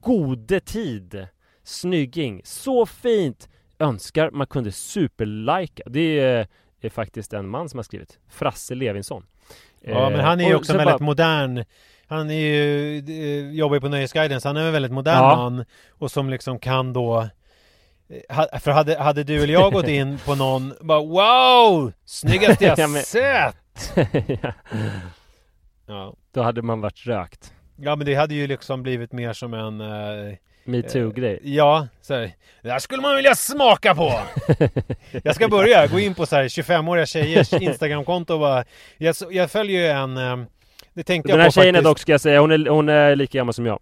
Gode tid! Snygging! Så fint! Önskar man kunde superlika. Det är, är faktiskt en man som har skrivit. Frasse Levinsson. Ja, men han är ju Eh, också en väldigt bara- modern Han är ju, eh, jobbar ju på Nöjesguiden så han är en väldigt modern Ja. man Och som liksom kan då eh, För hade, hade du eller jag gått in på någon bara Wow! Snyggaste jag Ja, men- sett! ja, Ja. då hade man varit rökt. ja men det hade ju liksom blivit mer som en eh, Metoo-grej. Ja, så här, det här skulle man vilja smaka på! jag ska börja, gå in på så här 25-åriga tjejers Instagramkonto och bara Jag, jag följer ju en eh, Det tänkte Den jag här på tjejen är faktiskt. dock, ska jag säga, hon är, hon är lika gammal som jag.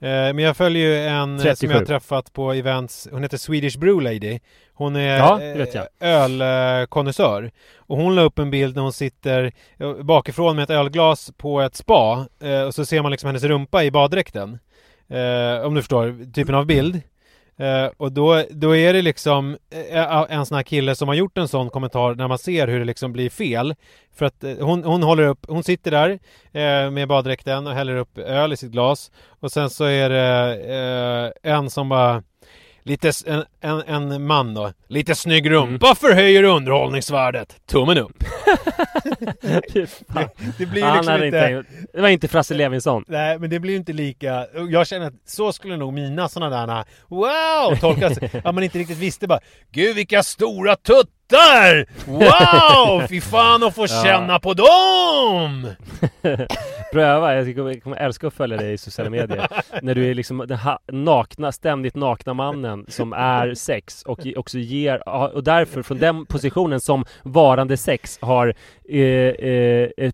Eh, Men jag följer ju en eh, som 37. jag har träffat på events. Hon heter Swedish Brew Lady. Hon är Ja, eh, ölkonnässör. Och hon la upp en bild när hon sitter bakifrån med ett ölglas på ett spa Och så ser man liksom hennes rumpa i baddräkten. Om du förstår typen av bild Eh, och då, då är det liksom eh, eh, en sån här kille som har gjort en sån kommentar när man ser hur det liksom blir fel. För att eh, hon, hon håller upp, hon sitter där eh, med baddräkten och häller upp öl i sitt glas. Och sen så är det eh, en som bara Lite, en, en, en man då. Lite snygg rumpa förhöjer underhållningsvärdet. Tummen upp. Fan. Det blir ju Han liksom inte... inte, det var inte Frasse Levinsson. Nej, men det blir ju inte lika... Jag känner att så skulle nog mina sådana där wow tolkas. att man inte riktigt visste bara Gud vilka stora tuttar! Wow! Fy fan att få känna på dem! Pröva, jag kommer, älska att följa dig i sociala medier. när du är liksom den ha, nakna, ständigt nakna mannen som är sex och också ger, och därför från den positionen som varande sex har eh, eh,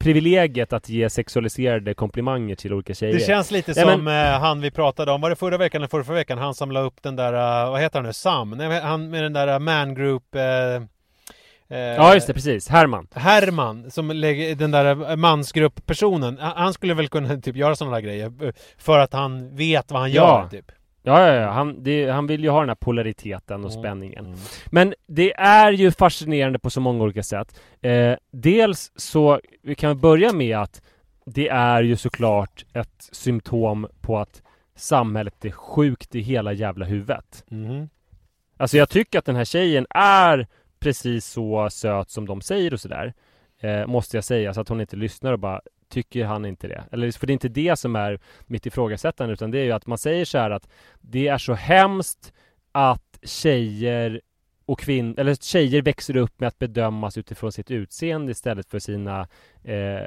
privilegiet att ge sexualiserade komplimanger till olika tjejer. Det känns lite Ja, som eh, han vi pratade om, var det förra veckan eller förra, förra veckan? Han som la upp den där, eh, vad heter han nu? Sam? Nej, men han med den där eh, man group eh, eh, Ja just det, precis. Herman. Herman, som lägger, den där mansgrupp-personen, han skulle väl kunna typ göra sådana där grejer För att han vet vad han Ja. gör typ Ja, ja, ja. Han, det, han vill ju ha den här polariteten och Mm. spänningen. Mm. Men det är ju fascinerande på så många olika sätt. Eh, dels så, vi kan börja med att det är ju såklart ett symptom på att samhället är sjukt i hela jävla huvudet. Mhm. Alltså jag tycker att den här tjejen är precis så söt som de säger och sådär. Eh, måste jag säga, så att hon inte lyssnar och bara tycker han inte det. Eller för det är inte det som är mitt ifrågasättande utan det är ju att man säger så här att det är så hemskt att tjejer och kvinnor, eller tjejer växer upp med att bedömas utifrån sitt utseende istället för sina eh,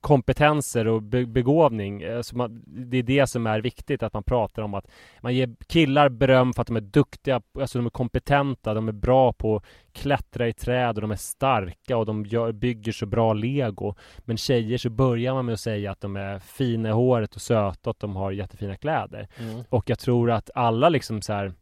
kompetenser och be begåvning. Eh, så man, det är det som är viktigt, att man pratar om att man ger killar beröm för att de är duktiga, alltså de är kompetenta, de är bra på att klättra i träd och de är starka och de gör, bygger så bra lego. Men tjejer så börjar man med att säga att de är fina i håret och söta och att de har jättefina kläder. Mm. Och jag tror att alla liksom så här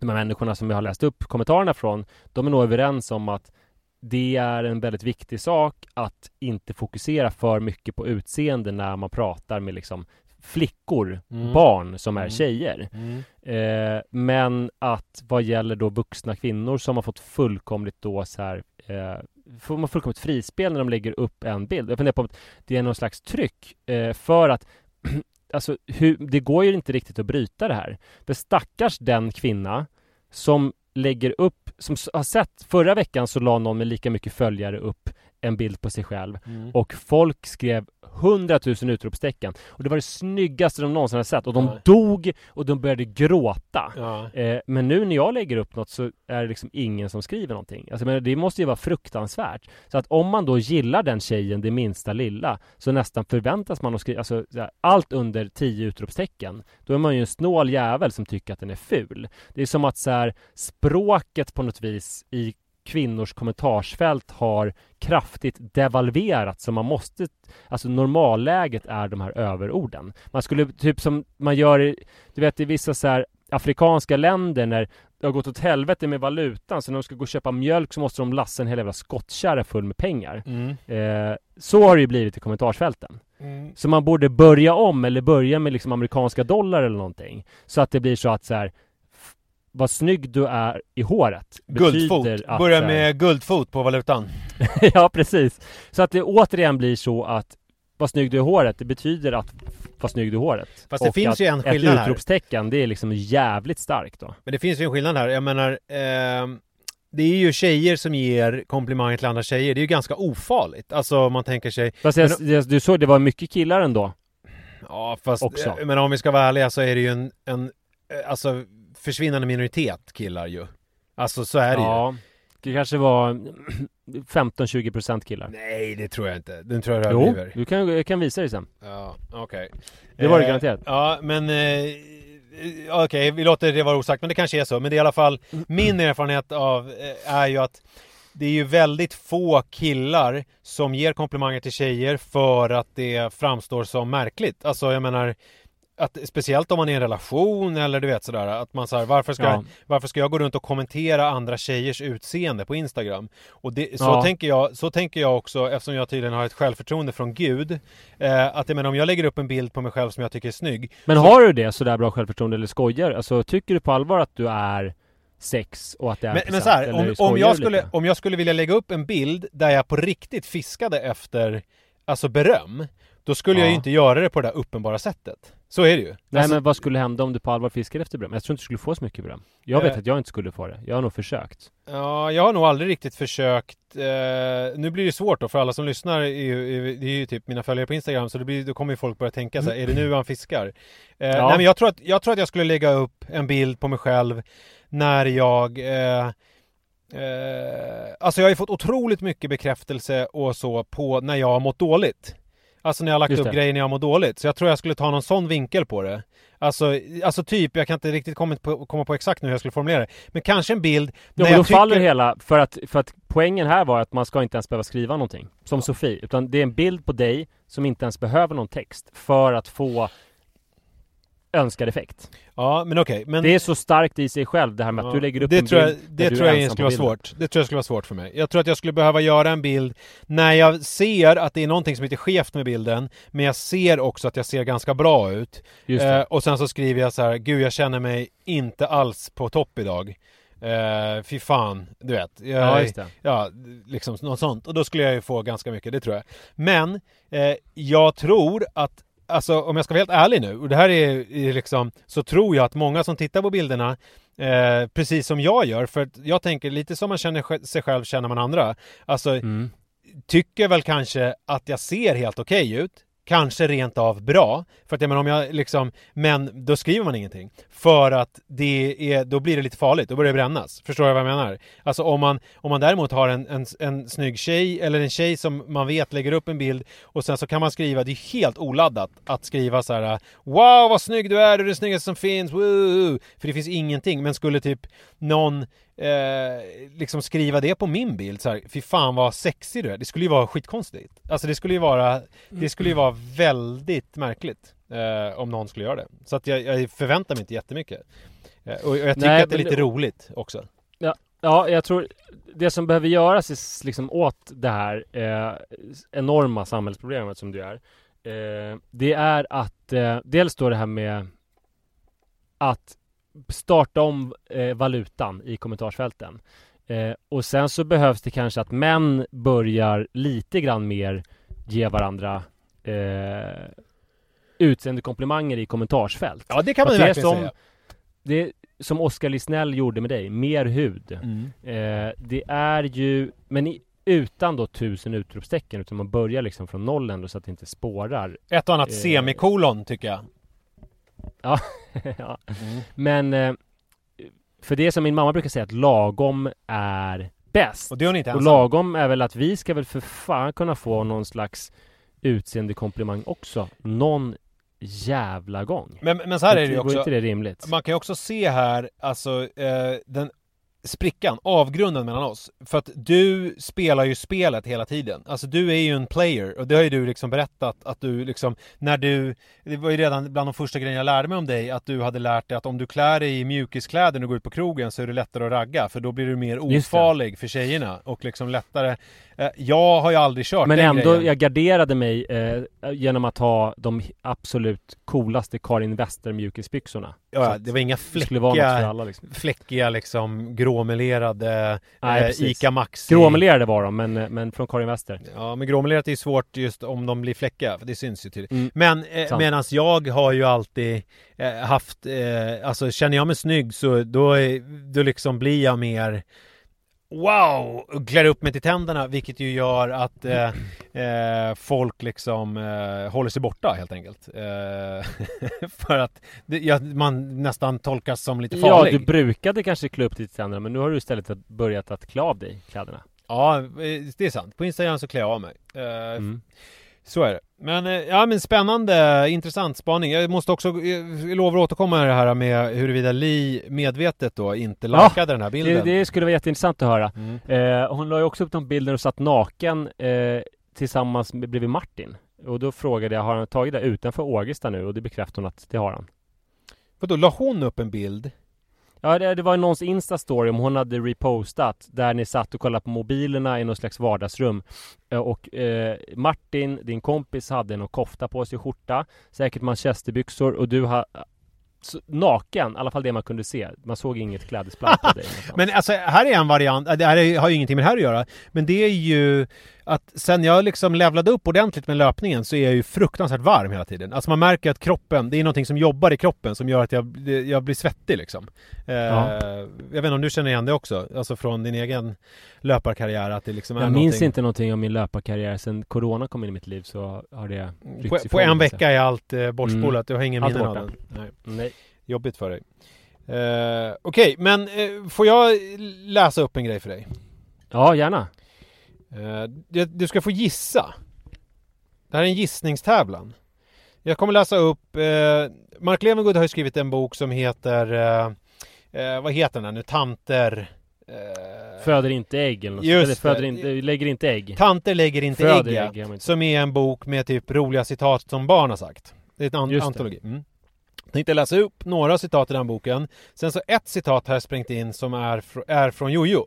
de här människorna som jag har läst upp kommentarerna från, de är nog överens om att det är en väldigt viktig sak att inte fokusera för mycket på utseende när man pratar med liksom flickor, Mm. barn som är Mm. tjejer. Mm. Eh, men att vad gäller då vuxna kvinnor som har fått fullkomligt då så här eh, får man fullkomligt frispel när de lägger upp en bild. Jag funderar på om det är någon slags tryck eh, för att alltså hur, det går ju inte riktigt att bryta det här. För stackars den kvinna som lägger upp, som har sett, förra veckan så la någon med lika mycket följare upp en bild på sig själv Mm. och folk skrev hundratusen utropstecken och det var det snyggaste de någonsin har sett och de Ja. dog och de började gråta. Ja. Eh, men nu när jag lägger upp något så är det liksom ingen som skriver någonting. Alltså, men det måste ju vara fruktansvärt. Så att om man då gillar den tjejen det minsta lilla så nästan förväntas man att skriva, alltså så här, allt under tio utropstecken. Då är man ju en snål jävel som tycker att den är ful. Det är som att så här, språket på något vis i kvinnors kommentarsfält har kraftigt devalverats så man måste Alltså normalläget är de här överorden. Man skulle typ som man gör i, du vet i vissa så här afrikanska länder när det har gått åt helvete med valutan så när de ska gå och köpa mjölk så måste de lassa en hel jävla skottkärra full med pengar. Mm. Eh, så har det ju blivit i kommentarsfälten. Mm. Så man borde börja om eller börja med liksom amerikanska dollar eller någonting. Så att det blir så att så här vad snygg du är i håret Guldfot. betyder att, Börja med guldfot på valutan. ja, precis. Så att det återigen blir så att vad snygg du är i håret, det betyder att vad snygg du är i håret. Fast det Och finns ju en skillnad Ett här. utropstecken, det är liksom jävligt starkt då. Men det finns ju en skillnad här. Jag menar, ehm, det är ju tjejer som ger komplimanger till andra tjejer. Det är ju ganska ofarligt. Alltså om man tänker sig, Fast jag, jag, du såg, det var mycket killar ändå. ja fast, Också. eh, men om vi ska vara ärliga så är det ju en, en eh, alltså försvinnande minoritet killar ju. Alltså så är det ju. Ja, det kanske var 15-20% killar. Nej, det tror jag inte. Den tror jag Jo, överdriver. du kan, jag kan visa dig sen. Ja, okej. Det var det Eh, garanterat. Ja, men eh, okej, vi låter det vara osagt, men det kanske är så. Men det är i alla fall min erfarenhet av eh, är ju att det är ju väldigt få killar som ger komplimanger till tjejer för att det framstår som märkligt. Alltså jag menar att speciellt om man är i en relation eller du vet sådär att man säger varför ska, Ja. varför ska jag gå runt och kommentera andra tjejers utseende på Instagram? Och det, så, Ja. tänker jag, så tänker jag också eftersom jag tydligen har ett självförtroende från Gud. Eh, att jag menar om jag lägger upp en bild på mig själv som jag tycker är snygg. Men så, har du det sådär bra självförtroende eller skojar? Alltså tycker du på allvar att du är sex och att det är Men, en men så här, om, om, jag lite? skulle, om jag skulle vilja lägga upp en bild där jag på riktigt fiskade efter Alltså beröm Då skulle jag Ja. ju inte göra det på det där uppenbara sättet Så är det ju Nej alltså, men vad skulle hända om du på allvar fiskade efter beröm? Jag tror inte du skulle få så mycket beröm. Jag vet Eh. att jag inte skulle få det. Jag har nog försökt. Ja, jag har nog aldrig riktigt försökt eh, Nu blir det svårt då för alla som lyssnar är ju, Det är ju typ mina följare på Instagram Så det blir, då kommer ju folk börja tänka så här, är det nu han fiskar? Eh, Ja. Nej men jag tror, att, jag tror att jag skulle lägga upp en bild på mig själv När jag eh, Eh, alltså jag har ju fått otroligt mycket bekräftelse och så på när jag har mått dåligt. Alltså när jag har lagt Just upp det. grejer när jag mår dåligt. Så jag tror jag skulle ta någon sån vinkel på det. Alltså, alltså typ, jag kan inte riktigt komma på, komma på exakt nu hur jag skulle formulera det. Men kanske en bild Ja, när men då jag faller tycker... hela, för att, för att poängen här var att man ska inte ens behöva skriva någonting. Som Sofie. Utan det är en bild på dig som inte ens behöver någon text. För att få önskad effekt. Ja, men okej. Men... Det är så starkt i sig själv det här med att Ja, du lägger upp det en tror jag, bild Det tror jag skulle vara svårt. Det tror jag skulle vara svårt för mig. Jag tror att jag skulle behöva göra en bild när jag ser att det är någonting som inte är skevt med bilden. Men jag ser också att jag ser ganska bra ut. Eh, och sen så skriver jag så här, gud jag känner mig inte alls på topp idag. Eh, fy fan, du vet. Jag, ja, just det. Ja, liksom något sånt. Och då skulle jag ju få ganska mycket, det tror jag. Men eh, jag tror att, alltså om jag ska vara helt ärlig nu, och det här är, är liksom, så tror jag att många som tittar på bilderna Eh, precis som jag gör, för jag tänker lite som man känner sig själv känner man andra. Alltså, Mm. tycker väl kanske att jag ser helt okej ut. Kanske rent av bra. För att jag menar om jag liksom, men då skriver man ingenting. För att det är, då blir det lite farligt, då börjar det brännas. Förstår jag vad jag menar? Alltså om man, om man däremot har en, en, en snygg tjej eller en tjej som man vet lägger upp en bild och sen så kan man skriva, det är helt oladdat att skriva så här Wow vad snygg du är, du är den snyggaste som finns, woo! För det finns ingenting, men skulle typ någon eh, liksom skriva det på min bild så här, fy fan vad sexig du är. Det skulle ju vara skitkonstigt. Alltså det skulle ju vara, det skulle ju vara väldigt märkligt eh, om någon skulle göra det. Så att jag, jag förväntar mig inte jättemycket. Eh, och, och jag tycker Nej, att det är lite det- roligt också. Ja, jag tror det som behöver göras är liksom åt det här eh, enorma samhällsproblemet som det är. Eh, det är att eh, dels då det här med att starta om eh, valutan i kommentarsfälten. Eh, och sen så behövs det kanske att män börjar lite grann mer ge varandra eh, utseendekomplimanger i kommentarsfält. Ja det kan man ju är verkligen som- säga. Det som Oskar Lisnell gjorde med dig, mer hud. Mm. Eh, det är ju, men i, utan då tusen utropstecken, utan man börjar liksom från noll ändå så att det inte spårar. Ett och annat Eh. semikolon tycker jag. ja. Men eh, för det som min mamma brukar säga att lagom är bäst. Och det är hon inte Och ensam. lagom är väl att vi ska väl för fan kunna få någon slags utseendekomplimang också. Någon jävla gång. Men, men så här är det ju också. inte det rimligt? Man kan ju också se här, alltså eh, den sprickan, avgrunden mellan oss. För att du spelar ju spelet hela tiden. Alltså du är ju en player och det har ju du liksom berättat att du liksom, när du, det var ju redan bland de första grejerna jag lärde mig om dig, att du hade lärt dig att om du klär dig i mjukiskläder när du går ut på krogen så är det lättare att ragga, för då blir du mer ofarlig för tjejerna och liksom lättare. Eh, jag har ju aldrig kört Men den ändå, grejen. jag garderade mig eh, genom att ha de absolut coolaste Karin Wester mjukisbyxorna. Ja, det var inga skulle vara fläckiga, alla liksom. fläckiga liksom gråmelerade Nej, eh. Ica Maxi. Gråmelerade var de, men, eh, men från Karin Wester. Ja, men gråmelerat är ju svårt just om de blir fläckiga, för det syns ju tydligt. Mm. Men eh, medan jag har ju alltid eh, haft, eh, alltså känner jag mig snygg så då, då liksom blir jag mer Wow! Klär upp mig till tänderna vilket ju gör att eh, eh, folk liksom eh, håller sig borta helt enkelt. Eh, för att det, ja, man nästan tolkas som lite Ja, farlig. du brukade kanske klä upp ditt tänderna, men nu har du istället börjat att klä av dig kläderna. Ja, eh, det är sant. På Instagram så klär jag av mig. Mm. Så är det. Men, eh, ja, men spännande, intressant spaning. Jag måste också, jag lovar att återkomma med det här med huruvida Li medvetet då inte Ja, likade den här Det, bilden. det skulle vara jätteintressant att höra. Mm. Eh, hon la ju också upp de bilder och satt naken eh, tillsammans med, bredvid Martin. Och då frågade jag, har han tagit det utanför Ågesta nu? Och det bekräftade hon att det har han. Vadå, la hon upp en bild? Ja, det, det var någons Insta-story om hon hade repostat där ni satt och kollade på mobilerna i något slags vardagsrum. Eh, och eh, Martin, din kompis, hade någon kofta på sig, skjorta, säkert manchesterbyxor och du har så, naken, i alla fall det man kunde se. Man såg inget klädesplagg på dig. Men alltså, här är en variant, det här har ju ingenting med det här att göra. Men det är ju att sen jag liksom levlade upp ordentligt med löpningen så är jag ju fruktansvärt varm hela tiden. Alltså man märker att kroppen, det är någonting som jobbar i kroppen som gör att jag, jag blir svettig liksom. Eh, Ja. Jag vet inte om du känner igen det också? Alltså från din egen löparkarriär att det liksom är jag minns någonting... inte någonting om min löparkarriär. Sen Corona kom in i mitt liv så har det På, på en vecka är allt eh, bortspolat, du har ingen är minnen av den. Nej. Nej. Jobbigt för dig. Eh, Okej, men eh, får jag läsa upp en grej för dig? Ja, gärna. Eh, du- du ska få gissa. Det här är en gissningstävlan. Jag kommer läsa upp... Eh, Mark Levengood har ju skrivit en bok som heter... Eh, eh, vad heter den här nu? Tanter... Eh, Föder inte ägg eller något Just Eller föder inte, lägger inte ägg. Tanter lägger inte Föder ägg, ja. ägg, inte. Som är en bok med typ roliga citat som barn har sagt. Det är en an- antologi. Mm. Tänkte läsa upp några citat i den boken. Sen så ett citat har jag sprängt in som är, fr- är från Jojo.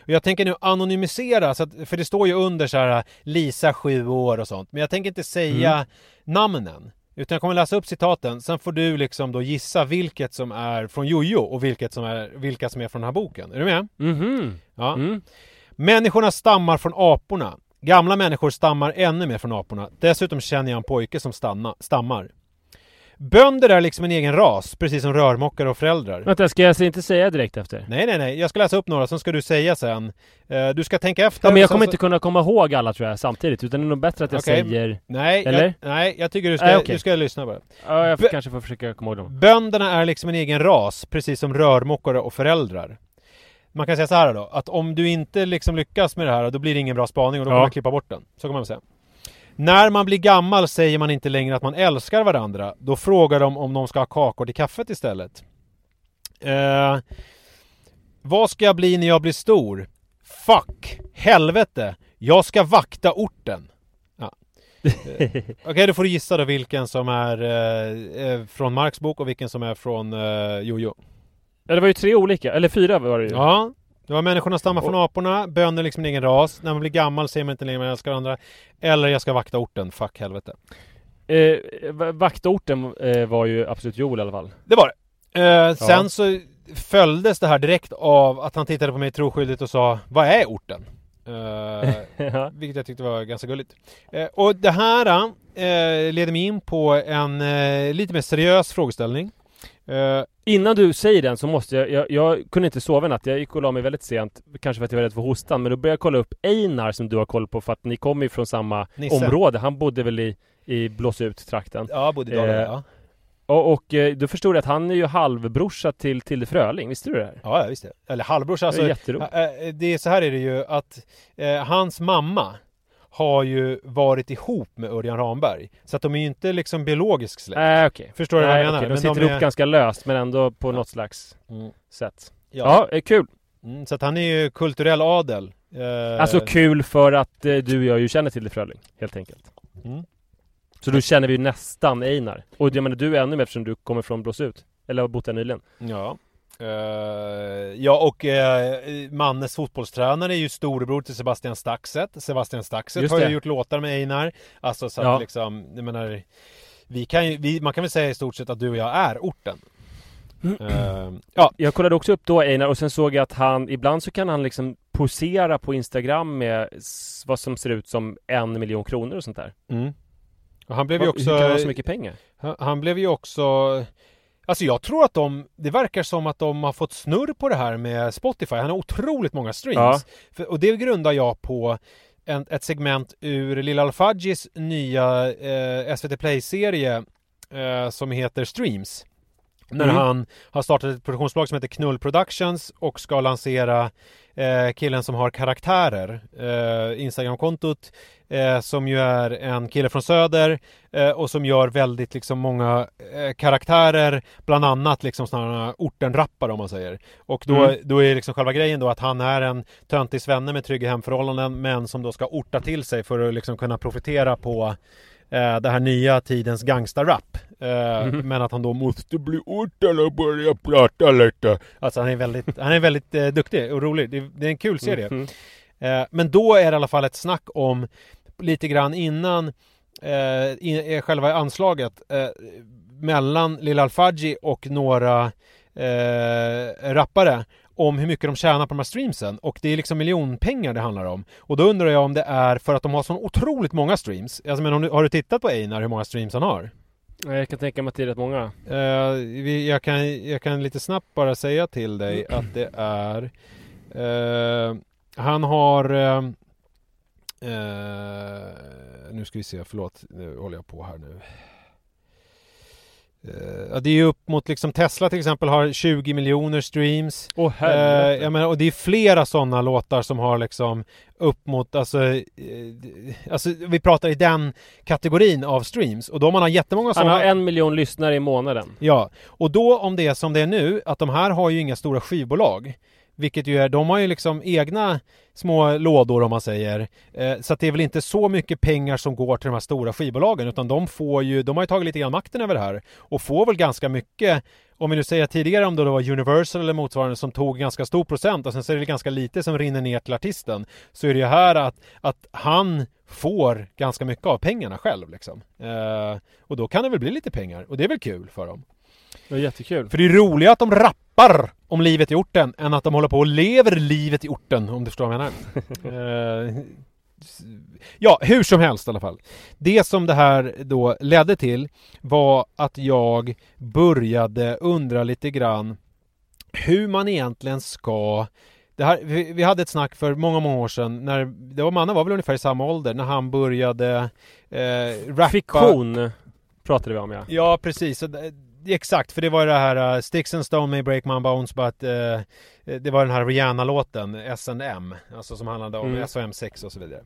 Och jag tänker nu anonymisera, så att, för det står ju under så här Lisa sju år och sånt. Men jag tänker inte säga Mm. namnen. Utan jag kommer läsa upp citaten, sen får du liksom då gissa vilket som är från Jojo och vilket som är, vilka som är från den här boken. Är du med? Mhm. Ja. Mm. Människorna stammar från aporna. Gamla människor stammar ännu mer från aporna. Dessutom känner jag en pojke som stanna, stammar. Bönder är liksom en egen ras, precis som rörmokare och föräldrar. Vänta, ska jag inte säga direkt efter? Nej, nej, nej. Jag ska läsa upp några, så ska du säga sen. Eh, du ska tänka efter. Ja, men jag sen kommer så- inte kunna komma ihåg alla tror jag samtidigt, utan det är nog bättre att jag Okej. säger... Nej, Eller? jag, nej, jag tycker du ska, Nej, okej. du ska lyssna bara. Ja, jag Bö- kanske får försöka komma ihåg dem. Bönderna är liksom en egen ras, precis som rörmokare och föräldrar. Man kan säga så här då, att om du inte liksom lyckas med det här, då blir det ingen bra spaning och då Ja. kommer man klippa bort den. Så kan man väl säga. När man blir gammal säger man inte längre att man älskar varandra. Då frågar de om de ska ha kakor till kaffet istället. Eh, vad ska jag bli när jag blir stor? Fuck! Helvete! Jag ska vakta orten. Ja. Eh, Okej, då får du gissa då vilken som är eh, eh, från Marks bok och vilken som är från eh, Jojo. Ja, det var ju tre olika, eller fyra var det ju. Ja, det var människorna stammar från aporna, bönder liksom en egen ras. När man blir gammal säger man inte längre man älskar varandra. Eller jag ska vakta orten, fuck helvete. Eh, va- vaktorten eh, var ju absolut Joel i alla fall. Det var det. Eh, sen så följdes det här direkt av att han tittade på mig troskyldigt och sa Vad är orten? Eh, Ja. vilket jag tyckte var ganska gulligt. Eh, och det här eh, leder mig in på en eh, lite mer seriös frågeställning. Eh, Innan du säger den så måste jag, jag, jag kunde inte sova en natt, jag gick och la mig väldigt sent, kanske för att jag var rädd för hostan, men då började jag kolla upp Einar som du har koll på för att ni kommer ju från samma Nisse. område, han bodde väl i, i Blåsut-trakten. ja, bodde i Dalarna. Eh, ja. Och, och eh, då förstod jag att han är ju halvbrorsa till Tilde Fröling, visste du det här? Ja, jag visste. Eller halvbrorsa. det är Alltså, jätteroligt. det är så här är det ju att eh, hans mamma har ju varit ihop med Örjan Ramberg. Så att de är ju inte liksom biologisk släkt. Nej okej. Förstår du vad jag menar? okej, De Men sitter de är- ganska löst men ändå på något slags Mm. sätt. Ja. Ja, eh, kul. Mm, så att han är ju kulturell adel. Eh, Alltså kul för att eh, du och jag ju känner Tilde Fröling, helt enkelt. Mm. Så då känner vi ju nästan Einar. Och jag menar du ännu mer eftersom du kommer från Blåsut. Eller har bott där nyligen. Ja. Eh, ja och uh, Mannes fotbollstränare är ju storebror till Sebastian Staxet. Sebastian Staxet har ju gjort låtar med Einar. Alltså så att Ja. liksom, jag menar vi kan ju, vi, man kan väl säga i stort sett att du och jag är orten. Eh, ja, Jag kollade också upp då Einar och sen såg jag att han ibland så kan han liksom posera på Instagram med vad som ser ut som en miljon kronor och sånt där. mm. och han blev ju också Hur kan han ha så mycket pengar? Han- Han blev ju också Alltså jag tror att de Det verkar som att de har fått snurr på det här med Spotify. Han har otroligt många streams. För, Och det grundar jag på en, ett segment ur Lilla Alfadjis nya eh, SVT Play-serie eh, Som heter Streams. När Mm. han har startat ett produktionsbolag som heter Knull Productions och ska lansera eh, killen som har karaktärer eh, Instagramkontot eh, som ju är en kille från Söder eh, och som gör väldigt liksom många eh, karaktärer bland annat liksom sådana ortenrappare om man säger och då, Mm. då är liksom själva grejen då att han är en töntig svenne med trygga hemförhållanden men som då ska orta till sig för att liksom kunna profitera på eh, det här nya tidens gangsterrap. Eh, Mhm. Men att han då måste bli orten och börja prata lite. Alltså han är väldigt, han är väldigt eh, duktig och rolig. Det, det är en kul serie. Mhm. Eh, men då är det i alla fall ett snack om lite grann innan eh, in, eh, själva anslaget eh, mellan Lil Alfadji och några rappare om hur mycket de tjänar på de här streamsen och det är liksom miljonpengar det handlar om. Och då undrar jag om det är för att de har så otroligt många streams. Alltså, men du, har du tittat på Einar hur många streams han har? Jag kan tänka mig att det är rätt många. Eh, vi, jag, kan, jag kan lite snabbt bara säga till dig att det är eh, Han har eh, Nu ska vi se, förlåt Nu håller jag på här nu ja, Det är ju upp mot liksom Tesla till exempel har 20 miljoner streams Åh Eh, helvete. jag menar, och det är flera sådana låtar som har liksom upp mot, alltså, eh, alltså vi pratar i den kategorin av streams och då man har jättemånga Han sådana har en miljon lyssnare i månaden. Ja, och då om det är som det är nu, att de här har ju inga stora skivbolag. Vilket ju är, de har ju liksom egna små lådor om man säger. Eh, så att det är väl inte så mycket pengar som går till de här stora skivbolagen utan de får ju, de har ju tagit lite grann makten över det här. Och får väl ganska mycket, om vi nu säger tidigare om det var Universal eller motsvarande som tog ganska stor procent och sen så är det ganska lite som rinner ner till artisten. Så är det ju här att, att han får ganska mycket av pengarna själv liksom. Eh, och då kan det väl bli lite pengar och det är väl kul för dem. Det var jättekul. För det är roligare att de rappar om livet i orten än att de håller på och lever livet i orten om du förstår vad jag menar. Eh, Ja, hur som helst i alla fall. Det som det här då ledde till var att jag började undra lite grann hur man egentligen ska det här, vi, vi hade ett snack för många, många år sedan när det var mannen var väl ungefär i samma ålder när han började eh, rappa Fiktion pratade vi om ja. Ja precis, exakt för det var det här uh, Sticks and Stone may break my bones but eh, Det var den här Rihanna-låten S&M Alltså som handlade om Mm. SOM6 och så vidare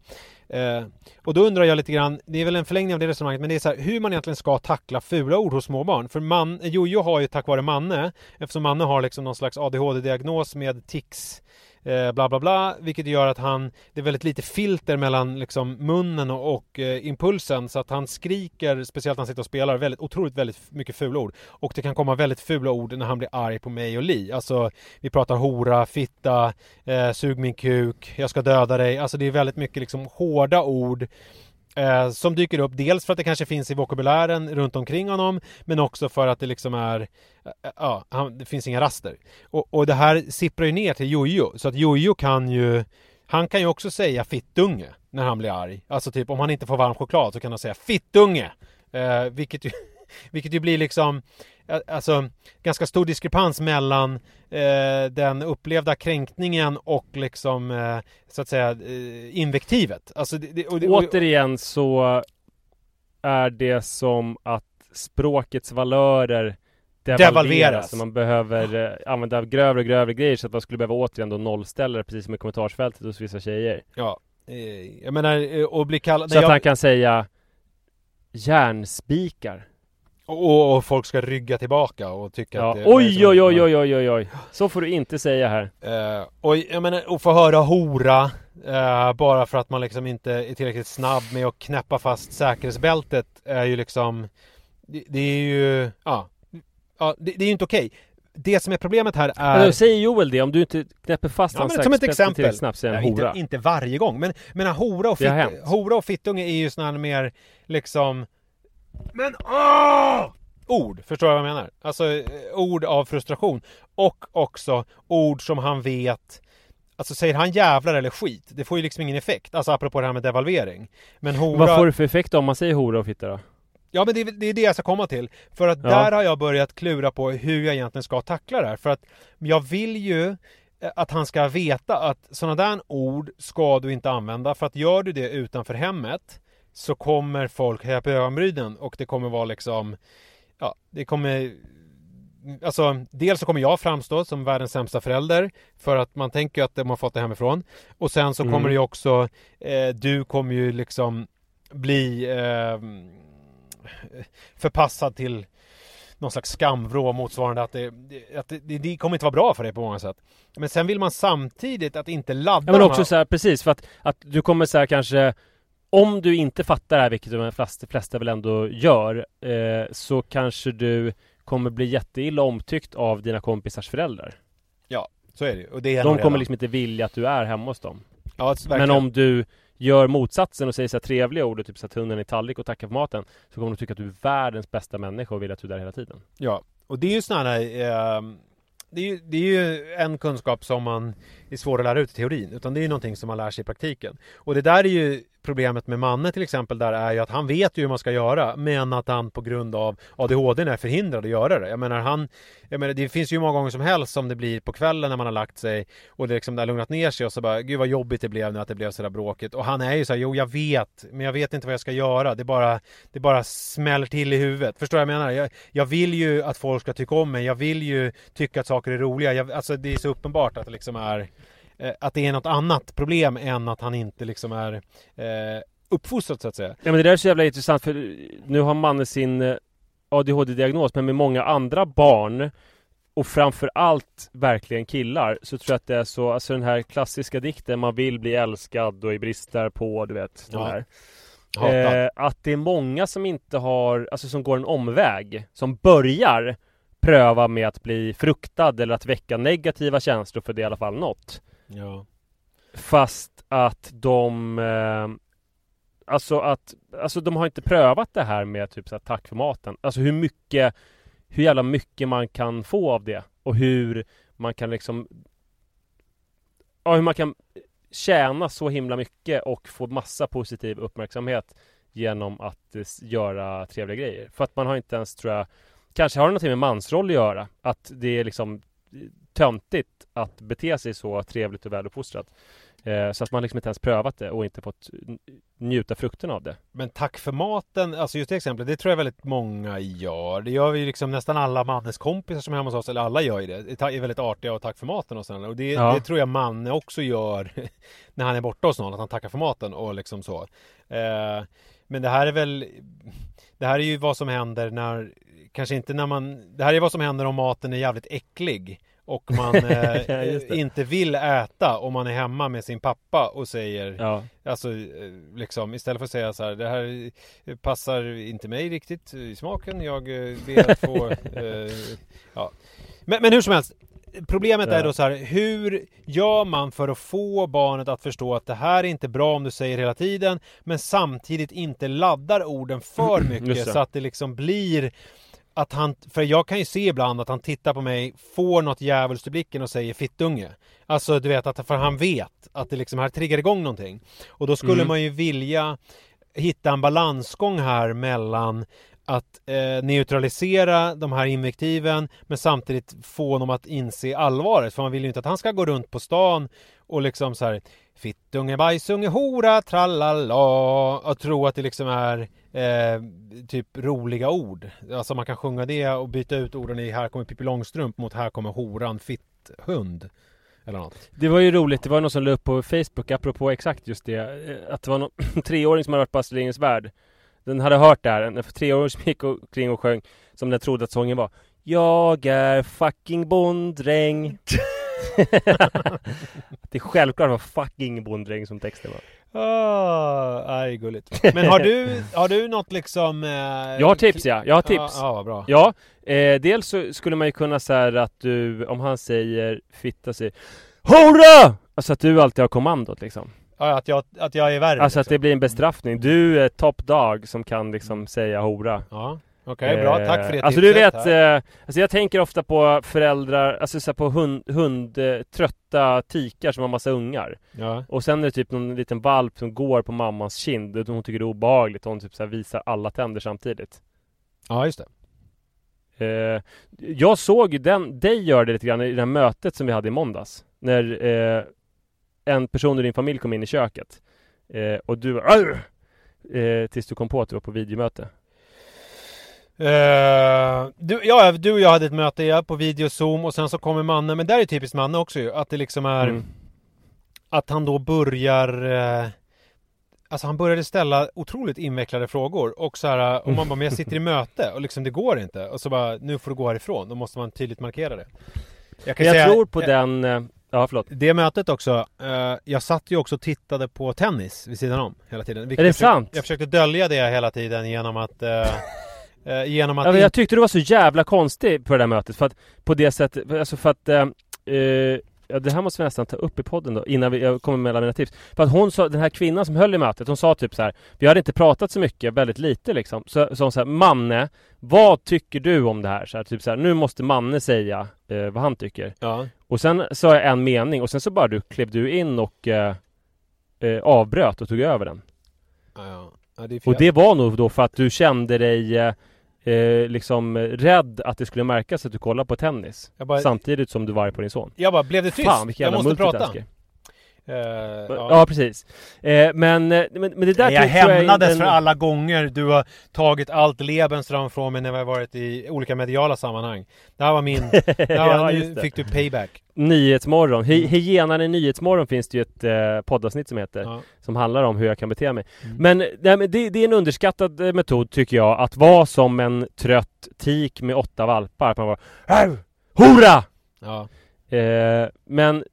eh, Och då undrar jag lite grann Det är väl en förlängning av det resonemanget Men det är så här hur man egentligen ska tackla fula ord hos små barn För man, Jojo har ju tack vare Manne Eftersom Manne har liksom någon slags ADHD-diagnos med tics eh, bla bla bla vilket gör att han det är väldigt lite filter mellan liksom munnen och, och eh, impulsen. Så att han skriker speciellt när han sitter och spelar väldigt otroligt väldigt mycket fula ord. Och det kan komma väldigt fula ord när han blir arg på mig och Li. Alltså vi pratar hora, fitta, eh, sug min kuk, jag ska döda dig. Alltså det är väldigt mycket liksom hårda ord. Eh, som dyker upp dels för att det kanske finns i vokabulären runt omkring honom men också för att det liksom är eh, Ja, han, det finns inga raster. Och, och det här sipprar ju ner till Jojo så att Jojo kan ju Han kan ju också säga fittunge när han blir arg. Alltså typ om han inte får varm choklad så kan han säga fittunge. Eh, vilket ju Vilket ju blir liksom Alltså ganska stor diskrepans mellan eh, den upplevda kränkningen och liksom eh, så att säga eh, invektivet. Alltså det, det, och, och, Återigen så är det som att språkets valörer devalveras. Devalveras. Så man behöver eh, använda grövre och grövre grejer så att man skulle behöva återigen då nollställa det precis som i kommentarsfältet hos vissa tjejer. Ja, eh, jag menar eh, och bli kallad... Så att jag- han kan säga järnspikar. Och, och folk ska rygga tillbaka och tycka Ja. att det Oj, oj, oj, oj, oj, oj, oj. Så får du inte säga här. Eh, och jag menar, och få höra hora eh, bara för att man liksom inte är tillräckligt snabb med att knäppa fast säkerhetsbältet är ju liksom Det, det är ju, ja, ja det, det är ju inte okej. Det som är problemet här är Alltså, säger Joel det? Om du inte knäpper fast Ja, hans men som ett exempel. snabbt Ja, inte, inte varje gång, men, men hora, och hänt. hora och fittunge är ju sådana mer liksom Men åh! Ord, förstår du vad jag menar? Alltså eh, ord av frustration Och också ord som han vet Alltså säger han jävlar eller skit Det får ju liksom ingen effekt Alltså apropå det här med devalvering Men hora Vad får det för effekt om man säger hora och fitta då? Ja men det, är- det är det jag ska komma till. För att Ja. där har jag börjat klura på hur jag egentligen ska tackla det här. För att jag vill ju eh, att han ska veta att sådana där ord ska du inte använda. För att gör du det utanför hemmet så kommer folk höja på ögonbrynen och det kommer vara liksom Ja, det kommer Alltså, dels så kommer jag framstå som världens sämsta förälder för att man tänker att de har fått det hemifrån. Och sen så Mm. kommer det ju också, eh, du kommer ju liksom bli eh, förpassad till någon slags skamvrå motsvarande att, det, att det, det, det kommer inte vara bra för dig på många sätt. Men sen vill man samtidigt att inte ladda Ja men också här- så här, precis för att, att du kommer så här kanske Om du inte fattar det här, vilket de flesta, flesta väl ändå gör eh, Så kanske du kommer bli jätteilla omtyckt av dina kompisars föräldrar Så är det. Och det är De kommer redan. liksom inte vilja att du är hemma hos dem ja. Men om du gör motsatsen och säger så här trevliga ord och typ sätter hunden i tallrik och tackar för maten Så kommer de tycka att du är världens bästa människa och vill att du är där hela tiden Ja, och det är ju sådana här eh, det, är ju, det är ju en kunskap som man är svår att lära ut i teorin utan det är ju någonting som man lär sig i praktiken. Och det där är ju problemet med Manne till exempel där är ju att han vet ju hur man ska göra men att han på grund av ADHD är förhindrad att göra det. Jag menar han jag menar, det finns ju hur många gånger som helst som det blir på kvällen när man har lagt sig och det liksom där har lugnat ner sig och så bara Gud vad jobbigt det blev nu att det blev sådär bråkigt. Och han är ju så här, jo jag vet men jag vet inte vad jag ska göra. Det bara Det bara smäller till i huvudet. Förstår du vad jag menar? Jag, jag vill ju att folk ska tycka om mig. Jag vill ju tycka att saker är roliga. Jag, Alltså det är så uppenbart att det liksom är eh, Att det är något annat problem än att han inte liksom är eh, Uppfostrad så att säga Ja men det där är så jävla intressant för nu har mannen sin eh, ADHD-diagnos men med många andra barn och framför allt verkligen killar så tror jag att det är så, alltså den här klassiska dikten man vill bli älskad och i brister på, du vet Ja. här. Eh, att det är många som inte har, alltså som går en omväg, som börjar pröva med att bli fruktad eller att väcka negativa känslor för det är i alla fall något. Ja Fast att de eh, Alltså att Alltså de har inte prövat det här med typ så här, tack för maten Alltså hur mycket Hur jävla mycket man kan få av det Och hur man kan liksom Ja hur man kan tjäna så himla mycket och få massa positiv uppmärksamhet genom att eh, göra trevliga grejer. För att man har inte ens, tror jag, kanske har det någonting med mansroll att göra. Att det är liksom töntigt att bete sig så trevligt och väluppfostrat. Eh, så att man liksom inte ens prövat det och inte fått njuta frukten av det. Men tack för maten, alltså just det exemplet, det tror jag väldigt många gör. Det gör vi ju liksom nästan alla Mannes kompisar som är hemma hos oss, eller alla gör ju det. Är väldigt artiga och tack för maten och sådär. Och det, Ja. det tror jag Manne också gör när han är borta hos någon, att han tackar för maten och liksom så. Eh, men det här är väl, det här är ju vad som händer när, kanske inte när man, det här är vad som händer om maten är jävligt äcklig. Och man eh, inte vill äta om man är hemma med sin pappa och säger Ja, Alltså eh, liksom istället för att säga så här Det här passar inte mig riktigt i smaken Jag eh, ber att få eh, ja. men, men hur som helst Problemet är då så här Hur gör man för att få barnet att förstå att det här är inte bra om du säger hela tiden Men samtidigt inte laddar orden för mycket så att det liksom blir att han, för jag kan ju se ibland att han tittar på mig, får något djävulskt i blicken och säger fittunge. Alltså du vet, att, för han vet att det liksom här triggar igång någonting. Och då skulle Mm. man ju vilja hitta en balansgång här mellan att eh, neutralisera de här invektiven men samtidigt få honom att inse allvaret. För man vill ju inte att han ska gå runt på stan och liksom så här Fittunge, bajsunge, hora, tralala och tro att det liksom är eh, typ roliga ord. Alltså man kan sjunga det och byta ut orden i Här kommer Pippi Långstrump mot Här kommer horan, Fitthund. Eller något. Det var ju roligt, det var någon som la upp på Facebook apropå exakt just det eh, Att det var någon treåring som hade varit på Astrid Lindgrens Värld den hade hört det här, en treåring som gick omkring och sjöng Som den trodde att sången var Jag är fucking bonddräng Det är självklart var fucking bonddräng som texten var Ah, aj, gulligt. Men har du, har du något liksom... Eh, Jag har tips ja, jag har tips Ja, ja vad bra. Ja, eh, dels så skulle man ju kunna säga att du, om han säger fitta säger HORA! Alltså att du alltid har kommandot liksom Ja, att, jag, att jag är värre. Alltså att liksom. det blir en bestraffning. Du är top dog som kan liksom säga hora. Ja, okej, bra. Tack för det Eh, Alltså du vet, eh, alltså jag tänker ofta på föräldrar, alltså så på hund, hund eh, trötta tikar som har massa ungar. Ja. Och sen är det typ någon liten valp som går på mammans kind och hon tycker det är obehagligt och hon typ så visar alla tänder samtidigt. ja, just det. Eh, jag såg den, dig göra det lite grann i det här mötet som vi hade i måndags. När eh, en person ur din familj kom in i köket. Eh, och du "Arr!" eh, Tills du kom på att du var på videomöte. Eh, du, ja, du och jag hade ett möte ja, på video zoom och sen så kommer Manne, men där är typiskt Manne också ju, att det liksom är Mm. att han då börjar eh, Alltså han började ställa otroligt invecklade frågor och så här, och man bara, men jag sitter i möte och liksom det går inte och så bara, nu får du gå härifrån, då måste man tydligt markera det. Jag Jag säga, tror på eh, den... Ja, förlåt. Det mötet också, eh, jag satt ju också och tittade på tennis vid sidan om hela tiden. Vilket Är det jag försökte- sant? Jag försökte dölja det hela tiden genom att eh, eh, Genom att Ja, men jag tyckte du var så jävla konstig på det där mötet för att på det sättet, alltså för att eh, eh, Ja det här måste vi nästan ta upp i podden då innan vi, jag kommer med alla mina tips. För att hon sa, den här kvinnan som höll i mötet, hon sa typ så här. Vi hade inte pratat så mycket, väldigt lite liksom. Så sa hon så här, Manne, vad tycker du om det här? Så här typ så här, nu måste Manne säga eh, vad han tycker. Ja, Och sen sa jag en mening och sen så bara du klev du in och eh, eh, avbröt och tog över den. ja, ja. det Och det var nog då för att du kände dig eh, liksom eh, rädd att det skulle märkas att du kollar på tennis. bara, Samtidigt som du var på din son. jag bara, blev det tyst? Fan jag måste prata. Eh, Ja, ja. precis. Eh, men, eh, men, men det där jag hämnades en- för alla gånger du har tagit allt Lebensraum från mig när vi har varit i olika mediala sammanhang. Det här var min... Ja, nu fick du payback. Nyhetsmorgon. Hy- Hyenan i Nyhetsmorgon finns det ju ett eh, poddavsnitt som heter. Ja. Som handlar om hur jag kan bete mig. Mm. Men, det, det är en underskattad eh, metod tycker jag. Att vara som en trött tik med åtta valpar. Att man bara "Arr! Hora! Ja. Eh, men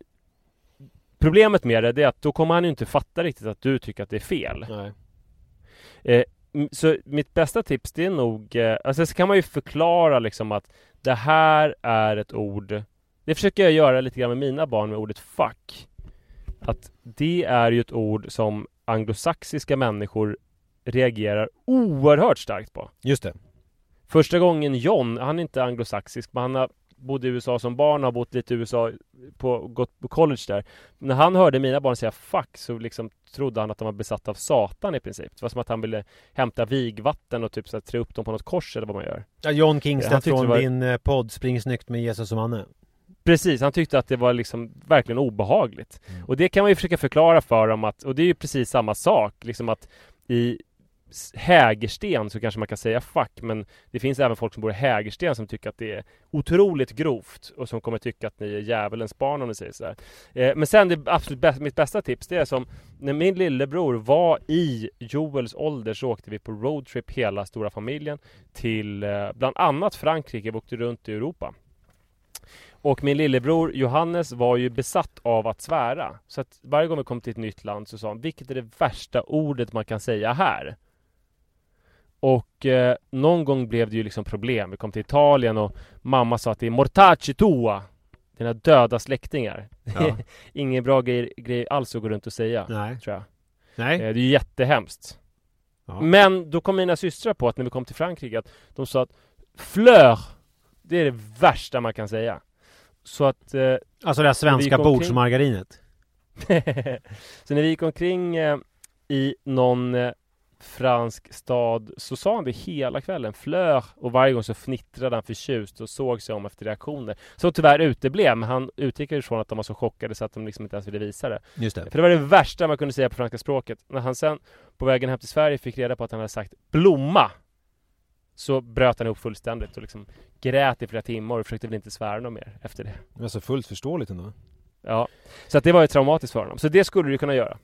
Problemet med det, det är att då kommer han ju inte fatta riktigt att du tycker att det är fel. Mm, Så mitt bästa tips det är nog, eh, alltså så kan man ju förklara liksom att det här är ett ord Det försöker jag göra lite grann med mina barn med ordet fuck Att det är ju ett ord som anglosaxiska människor reagerar oerhört starkt på Just det. Första gången John, han är inte anglosaxisk men han har bodde i USA som barn och har bott lite i USA på, gått på college där. När han hörde mina barn säga 'fuck' så liksom trodde han att de var besatta av Satan i princip. Det var som att han ville hämta vigvatten och typ så här, trä upp dem på något kors eller vad man gör. Ja, John Kingstedt från var- din eh, podd Spring snyggt med Jesus och Manne. Precis, han tyckte att det var liksom verkligen obehagligt. Mm. Och det kan man ju försöka förklara för dem att, och det är ju precis samma sak, liksom att i Hägersten så kanske man kan säga fuck, men det finns även folk som bor i Hägersten som tycker att det är otroligt grovt och som kommer tycka att ni är djävulens barn om ni säger sådär. Eh, men sen det absolut bästa, mitt bästa tips, det är som när min lillebror var i Joels ålder så åkte vi på roadtrip hela stora familjen till eh, bland annat Frankrike, vi åkte runt i Europa. Och min lillebror Johannes var ju besatt av att svära. Så att varje gång vi kom till ett nytt land så sa han, vilket är det värsta ordet man kan säga här? Och eh, någon gång blev det ju liksom problem. Vi kom till Italien och mamma sa att det är mortacci tua. Dina döda släktingar. Ja. Ingen bra grej, grej alls att gå runt och säga, Nej. tror jag. Nej. Eh, det är ju jättehemskt. Ja. Men då kom mina systrar på att när vi kom till Frankrike att de sa att fleur, det är det värsta man kan säga. Så att eh, Alltså det här svenska bordsmargarinet. så när vi gick omkring eh, i någon eh, fransk stad så sa han det hela kvällen, flör och varje gång så fnittrade han förtjust och såg sig om efter reaktioner. Så tyvärr uteblev, men han utgick ifrån att de var så chockade så att de liksom inte ens ville visa det. Just det. För det var det värsta man kunde säga på franska språket. När han sen på vägen hem till Sverige fick reda på att han hade sagt blomma så bröt han ihop fullständigt och liksom grät i flera timmar och försökte väl inte svära något mer efter det. Alltså fullt förståeligt ändå. Ja, så att det var ju traumatiskt för honom. Så det skulle du kunna göra.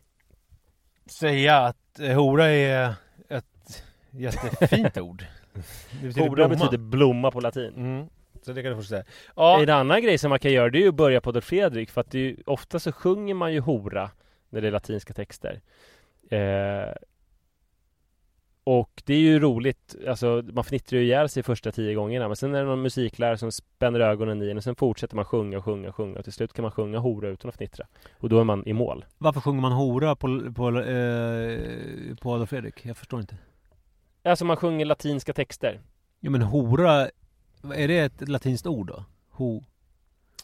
Säga att eh, hora är ett jättefint ord. Det betyder Hora blomma. betyder blomma på latin. Mm. Så det kan du säga. Ja. En annan grej som man kan göra det är ju att börja på Adolf Fredrik för att det är ju, ofta så sjunger man ju hora när det är latinska texter. Eh, och det är ju roligt, alltså man fnittrar ju ihjäl sig första tio gångerna men sen är det någon musiklärare som spänner ögonen i en och sen fortsätter man sjunga sjunga sjunga och till slut kan man sjunga hora utan att fnittra. Och då är man i mål. Varför sjunger man hora på, på, eh, på Adolf Fredrik? Jag förstår inte. Alltså man sjunger latinska texter. Ja men hora, är det ett latinskt ord då? Ho.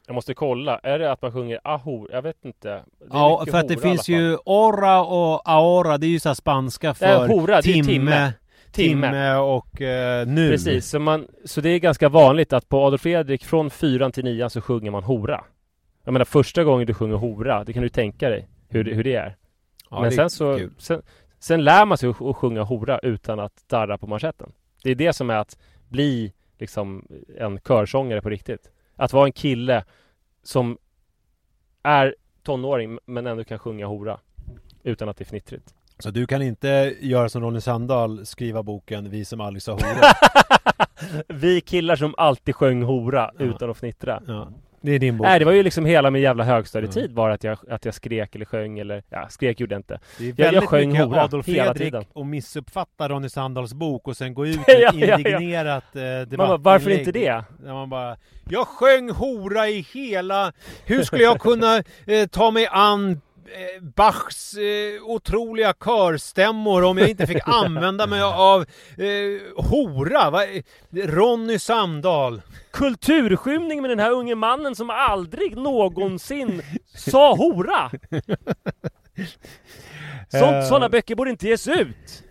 Jag måste kolla, är det att man sjunger ahor? Jag vet inte. Ja, för att det finns ju ora och aora, det är ju så här spanska för Nej, hora, timme, timme. timme, och eh, nu. Precis, så, man, så det är ganska vanligt att på Adolf Fredrik från fyran till nian så sjunger man hora. Jag menar första gången du sjunger hora, det kan du tänka dig hur, det- hur det är. Ja, Men det sen så, sen, sen lär man sig att sjunga hora utan att darra på manschetten. Det är det som är att bli liksom en körsångare på riktigt. Att vara en kille som är tonåring men ändå kan sjunga hora utan att det är fnittrigt. Så du kan inte göra som Ronny Sandahl, skriva boken Vi som aldrig sa hora? Vi killar som alltid sjöng hora Ja. utan att fnittra. ja, det är din bok. Nej, det var ju liksom hela min jävla högstadietid var att jag, att jag skrek eller sjöng eller, ja, skrek gjorde jag inte. Det är jag väldigt sjöng mycket hora Adolf hela Fredrik tiden. och missuppfatta Ronny Sandahls bok och sen gå ut Ja, med ja, ja. indignerat eh. Man bara, varför inte det? Där man bara Jag sjöng hora i hela Hur skulle jag kunna eh, ta mig an Bachs eh, otroliga körstämmor om jag inte fick använda mig av eh, hora? Va? Ronny Sandahl Kulturskymning med den här unge mannen som aldrig någonsin sa hora! Eh. Sånt, sådana böcker borde inte ges ut!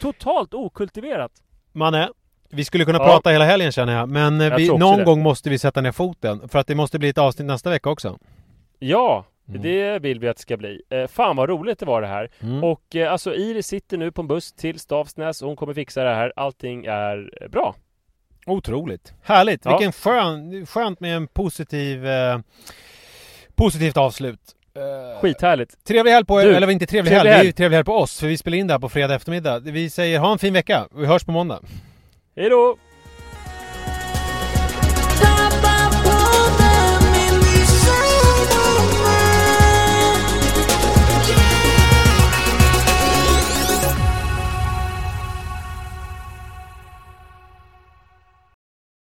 Totalt okultiverat. Manne vi skulle kunna Ja. prata hela helgen känner jag, men eh, Jag vi, någon det. gång måste vi sätta ner foten. För att det måste bli ett avsnitt nästa vecka också. Ja, Mm. det vill vi att det ska bli. Eh, fan vad roligt det var det här. Mm. Och eh, alltså Iris sitter nu på en buss till Stavsnäs och hon kommer fixa det här. Allting är eh, bra. Otroligt. Härligt. Ja. Vilken skön, skönt med en positiv, eh, positivt avslut. Eh, Skithärligt. Trevlig helg på er, Du, eller inte trevlig, trevlig helg, det är ju helg. trevlig helg på oss för vi spelar in det här på fredag eftermiddag. Vi säger ha en fin vecka, vi hörs på måndag. Hej då!